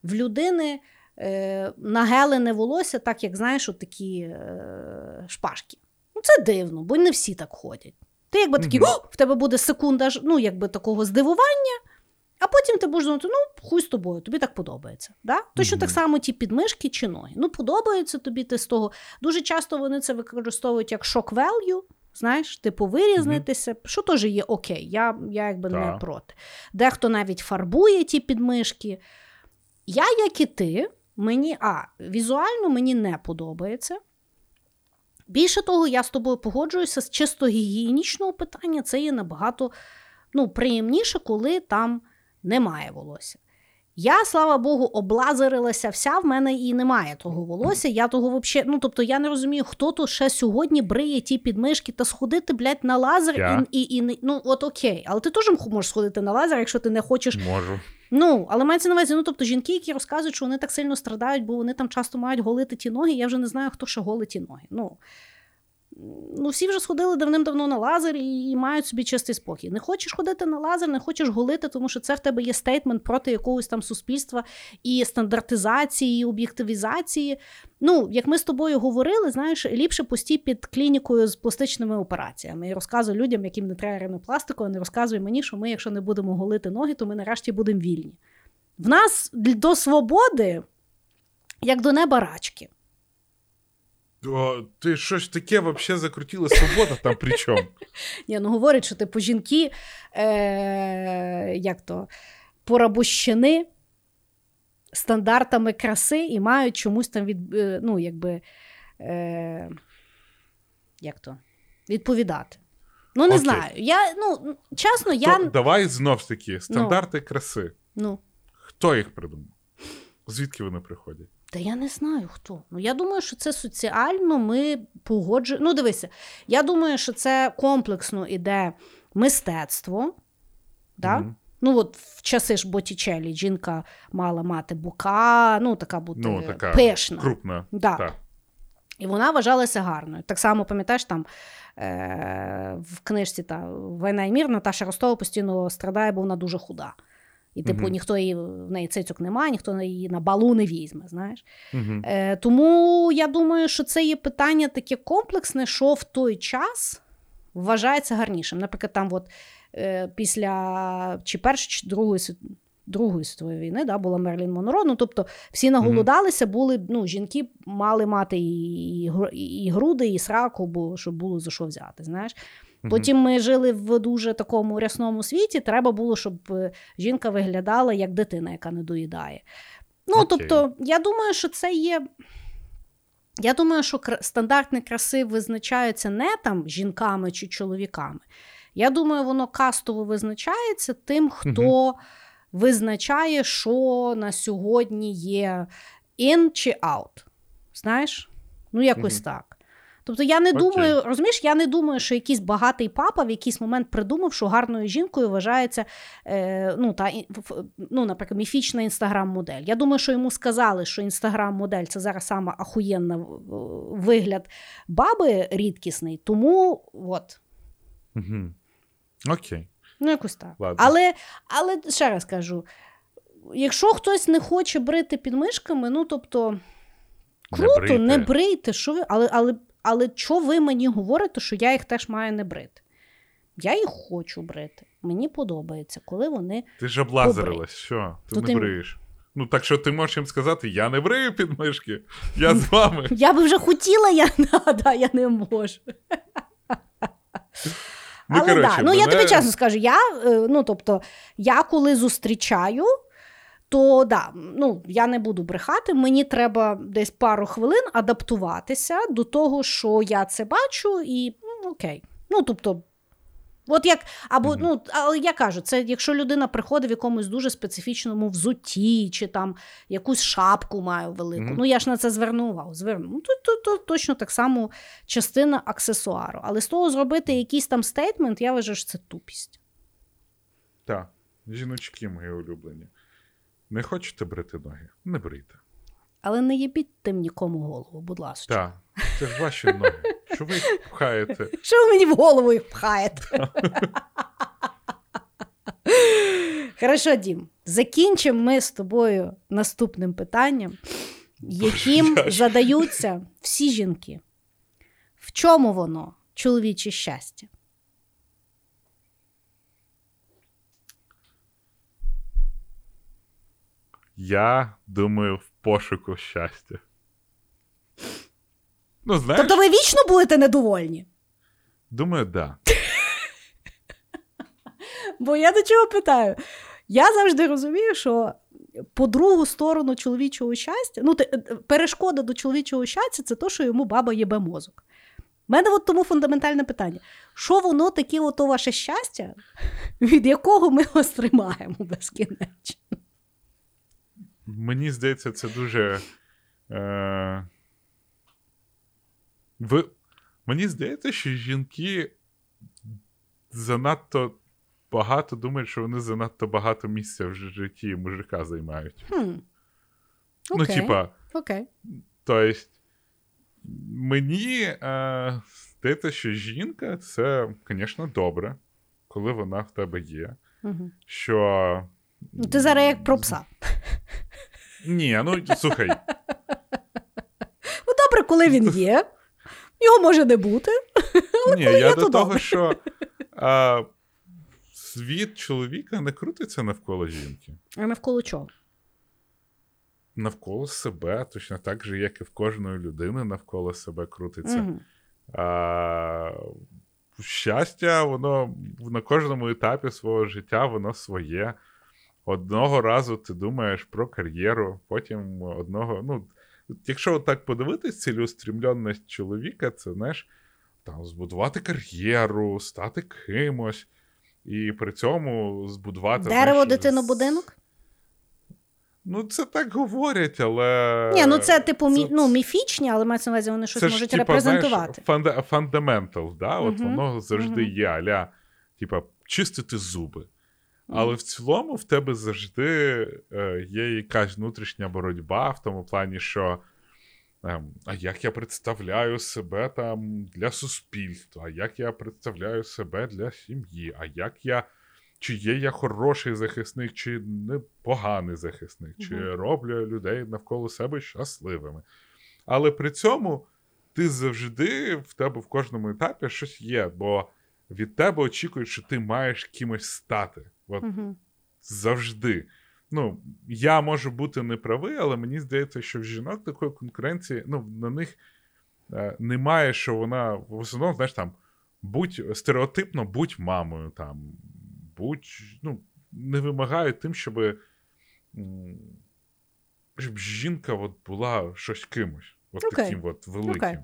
в людини е, нагелене волосся, так як знаєш, от такі е, шпажки. Ну, це дивно, бо не всі так ходять. Ти якби такий. «О!» в тебе буде секунда ну, якби такого здивування, а потім ти будеш думати, ну, хуй з тобою, тобі так подобається. Да? Точно так само ті підмишки чи ноги. Ну, подобається тобі ти з того. Дуже часто вони це використовують як шок value, знаєш, типу вирізнитися, що теж є окей, я, я якби не проти. Дехто навіть фарбує ті підмишки. Я, як і ти, мені а, візуально мені не подобається. Більше того, я з тобою погоджуюся з чисто гігієнічного питання, це є набагато ну, приємніше, коли там немає волосся. Я, слава Богу, облазерилася вся, в мене і немає того волосся. Я того вообще, ну тобто я не розумію, хто то ще сьогодні бриє ті підмишки та сходити, блядь, на лазер Я. і, і, і ну от окей. Але ти теж можеш сходити на лазер, якщо ти не хочеш Можу. Ну, але мається на увазі, ну тобто жінки, які розказують, що вони так сильно страдають, бо вони там часто мають голити ті ноги. Я вже не знаю, хто ще голить ті ноги. Ну, ну всі вже сходили давним-давно на лазер і, і мають собі чистий спокій. Не хочеш ходити на лазер, не хочеш голити, тому що це в тебе є стейтмент проти якогось там суспільства і стандартизації, і об'єктивізації. Ну, як ми з тобою говорили, знаєш, ліпше постій під клінікою з пластичними операціями і розказуй людям, яким не треба ринопластику, а не розказуй мені, що ми, якщо не будемо голити ноги, то ми нарешті будемо вільні. В нас до свободи, як до неба рачки. О, ти щось таке взагалі закрутила свобода там при чому? [laughs] Ні, ну говорить, що типу жінки, е, як то, порабощені стандартами краси і мають чомусь там від, е, ну, якби, е, як то, відповідати. Ну, не Окей. знаю. Я, ну, чесно, я. Давай знов ж таки, стандарти краси. Ну, Хто їх придумав? Звідки вони приходять? Та я не знаю хто. Ну я думаю, що це соціально ми погоджуємо. Ну, дивися, я думаю, що це комплексно іде мистецтво. Да? Мгм. Ну, от в часи ж Боттічелі жінка мала мати бука, ну, така бути Ну, така пишна. крупна. Да. Так. І вона вважалася гарною. Так само, пам'ятаєш, там е- в книжці та Війна і мір Наташа Ростова постійно страдає, бо вона дуже худа. І, типу, Мгм. ніхто її в неї цицьок немає, ніхто її на балу не візьме. знаєш. Угу. Е, тому я думаю, що це є питання таке комплексне, що в той час вважається гарнішим. Наприклад, там от, е, після чи Першої, чи Другої, Другої світової війни да, була Мерлін Монро. Ну, тобто всі наголодалися, були, ну, жінки мали мати і, і, і груди, і сраку, бо щоб було за що взяти. знаєш. Потім ми жили в дуже такому рясному світі. Треба було, щоб е, жінка виглядала як дитина, яка не доїдає. Ну, Окей. тобто, я думаю, що це є. Я думаю, що стандартні краси визначаються не там жінками чи чоловіками. Я думаю, воно кастово визначається тим, хто визначає, що на сьогодні є in чи out. Знаєш? Ну, якось Мгм. так. Тобто я не Окей. думаю, розумієш, я не думаю, що якийсь багатий папа в якийсь момент придумав, що гарною жінкою вважається е, ну, та, ну, наприклад, міфічна інстаграм-модель. Я думаю, що йому сказали, що інстаграм-модель це зараз сама ахуєнна в- вигляд баби рідкісний, тому от. Угу. Окей. Ну, якось так. Ладно. Але, але ще раз кажу: якщо хтось не хоче брити підмишками, ну тобто. Круто, брийте. не брийте. Що ви, але, але, але що ви мені говорите, що я їх теж маю не брити? Я їх хочу брити. Мені подобається, коли вони. Ти ж облазерилась, що? Ти То не ти- бриєш. Ну, так що ти можеш їм сказати, я не брию підмишки, я з вами. [laughs] Я би вже хотіла, я, [laughs] да, я не можу. Ну, Але коротше, да, ну я тобі чесно скажу, я, е, ну, тобто, я коли зустрічаю, то да, ну, я не буду брехати, мені треба десь пару хвилин адаптуватися до того, що я це бачу, і ну, окей. Ну, тобто, от як, або, Мгм. ну, але я кажу, це якщо людина приходить в якомусь дуже специфічному взутті, чи там якусь шапку має велику. Мгм. Ну, я ж на це зверну увагу. Зверну. Ну, то, то, то точно так само частина аксесуару. Але з того зробити якийсь там стейтмент, я вважаю, що це тупість. Так, жіночки мої улюблені. Не хочете брити ноги? Не брийте. Але не їбіть тим нікому голову, будь ласка. Так, це ж ваші ноги. Що ви їх пхаєте? [laughs] Що ви мені в голову їх пхаєте? [laughs] Хорошо, Дім. Закінчимо ми з тобою наступним питанням, яким задаються всі жінки. В чому воно чоловіче щастя? Я думаю, в пошуку щастя. Ну, знаєш, Тобто ви вічно будете недовольні? думаю, да. Бо я до чого питаю? Я завжди розумію, що по другу сторону чоловічого щастя, ну, е, перешкода до чоловічого щастя це то, що йому баба їбе мозок. У мене от тому фундаментальне питання: що воно таке, ото ваше щастя, [laughs] від якого ми вас тримаємо безкінечно? Мені здається, це дуже. Е... Ви... Мені здається, що жінки занадто багато думають, що вони занадто багато місця в житті мужика займають. Хм. Ну, типа, Окей. тобто, мені е, здається, що жінка це, звісно, добре, коли вона в тебе є. Угу. Що. Ну, ти зараз як про пса. Ні, ну слухай, Ну, добре, коли він є. Його може не бути. ні, коли я є, до то того, добре. що а, світ чоловіка не крутиться навколо жінки. А навколо чого? Навколо себе, точно так же, як і в кожної людини навколо себе крутиться. Угу. А, щастя, воно на кожному етапі свого життя воно своє. Одного разу ти думаєш про кар'єру, потім одного. Ну, якщо так подивитись, цілеустрімленість чоловіка, це знаєш, там, збудувати кар'єру, стати кимось, і при цьому збудувати. Дерево, знаєш, дитину, з- будинок? Ну, це так говорять, але. Ні, ну це типу мі... це- ну, міфічні, але мається на увазі, вони щось це ж, можуть типа, репрезентувати. Знаєш, фунда- фундаментал, да? От Мгм, воно завжди мгм. є, аля, типа, чистити зуби. Але в цілому в тебе завжди е, є якась внутрішня боротьба в тому плані, що ем, а як я представляю себе там для суспільства, а як я представляю себе для сім'ї, а як я. Чи є я хороший захисник, чи не поганий захисник, чи Мгм. роблю людей навколо себе щасливими. Але при цьому ти завжди в тебе в кожному етапі щось є, бо від тебе очікують, що ти маєш кимось стати. От Угу. завжди. Ну, я можу бути неправий, але мені здається, що в жінок такої конкуренції, ну, на них е, немає, що вона в основному, знаєш, там, будь стереотипно, будь мамою, там, будь, ну, не вимагають тим, щоб, щоб жінка от була щось кимось, от Окей. таким от великим. Окей.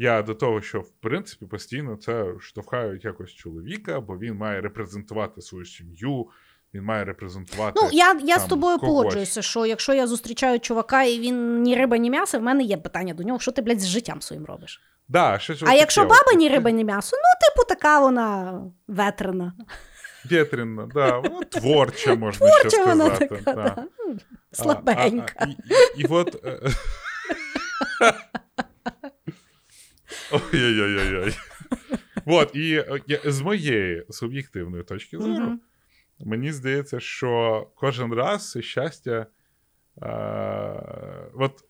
Я до того, що в принципі постійно це штовхають якось чоловіка, бо він має репрезентувати свою сім'ю, він має репрезентувати. Ну, я, я з тобою когось. погоджуюся, що якщо я зустрічаю чувака і він ні риба, ні м'ясо, в мене є питання до нього, що ти, блядь, з життям своїм робиш. Да, щось А отаке якщо баба ні риба, ні м'ясо, ну, типу, така вона ветрена. Вітряна, да, вона творча, [laughs] можна ще Творча вона сказати. така, да. да. Ну, А- слабенька. а- а- і, і, і от. [laughs] Ой-ой-ой-ой. От, і е, з моєї суб'єктивної точки зору, мені здається, що кожен раз щастя. Е, от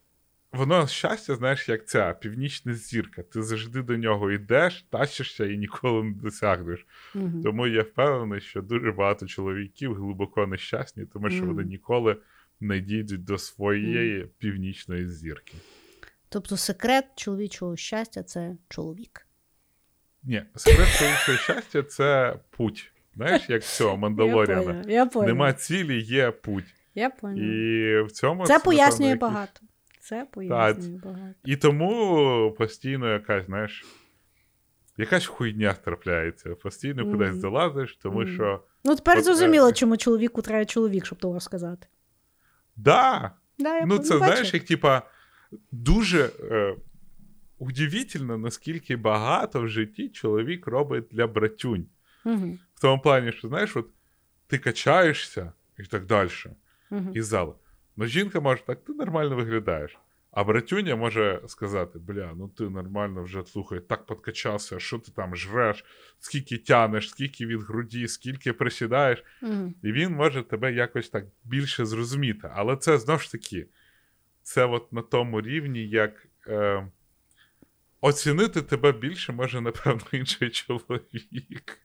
воно щастя, знаєш, як ця північна зірка. Ти завжди до нього йдеш, тащишся і ніколи не досягнеш. Тому я впевнений, що дуже багато чоловіків глибоко нещасні, тому що вони ніколи не дійдуть до своєї північної зірки. Тобто секрет чоловічого щастя це чоловік. Ні, секрет чоловічого щастя це путь. Знаєш, як цього [laughs] Я Мандалоріана. я поняла. Нема цілі, є путь. Я поняла. І в цьому Це пояснює напевно, багато. Це пояснює багато. І тому постійно якась, знаєш, якась хуйня трапляється. Постійно Мгм. кудись залазиш, тому Мгм. що Ну, тепер От, зрозуміло, е, чому чоловіку треба чоловік, щоб того розказати. да, Да, я ну, це бачу. знаєш, як типа дуже е, удивительно, наскільки багато в житті чоловік робить для братюнь. Мгм, В тому плані, що знаєш, от ти качаєшся і так далі, мгм. і зал. Ну, жінка може так, ти нормально виглядаєш. А братюня може сказати: бля, ну ти нормально вже слухай, так подкачався, що ти там жреш, скільки тянеш, скільки від груді, скільки присідаєш. Мгм. І він може тебе якось так більше зрозуміти. Але це знову ж таки, це от на тому рівні, як е, оцінити тебе більше може, напевно, [laughs] інший чоловік.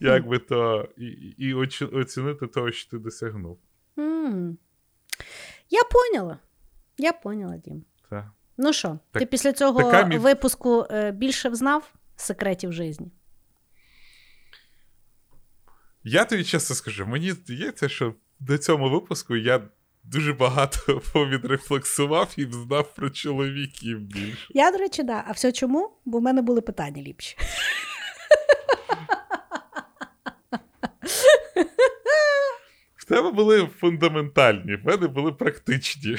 Як би то, і, і оцінити того, що ти досягнув. М. Я поняла. Я поняла, Дім. Та. Ну що, ти Так- після цього мі- випуску е, більше взнав секретів житті? Я тобі чесно скажу, мені здається, що до цьому випуску я дуже багато [laughs] повідрефлексував і знав про чоловіків більше. Я, до речі, да. А все чому? Бо в мене були питання ліпші. В тебе були фундаментальні, в мене були практичні.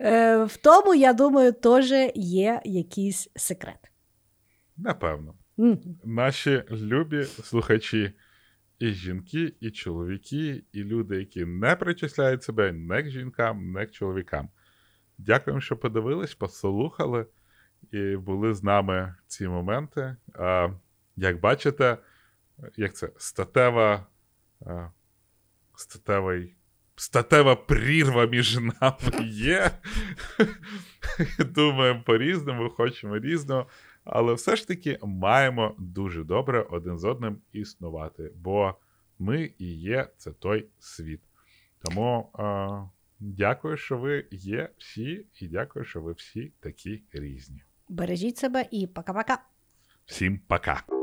Е, В тому, я думаю, теж є якийсь секрет. Напевно. наші любі слухачі, і жінки, і чоловіки, і люди, які не причисляють себе не к жінкам, не к чоловікам. Дякуємо, що подивились, послухали і були з нами ці моменти. А, Як бачите, як це статева, статевий, статева прірва між нами є. [laughs] Думаємо по-різному, хочемо різного, але все ж таки маємо дуже добре один з одним існувати, бо ми і є це той світ. Тому е, дякую, що ви є всі, і дякую, що ви всі такі різні. Бережіть себе і пока-пока. Всім пока!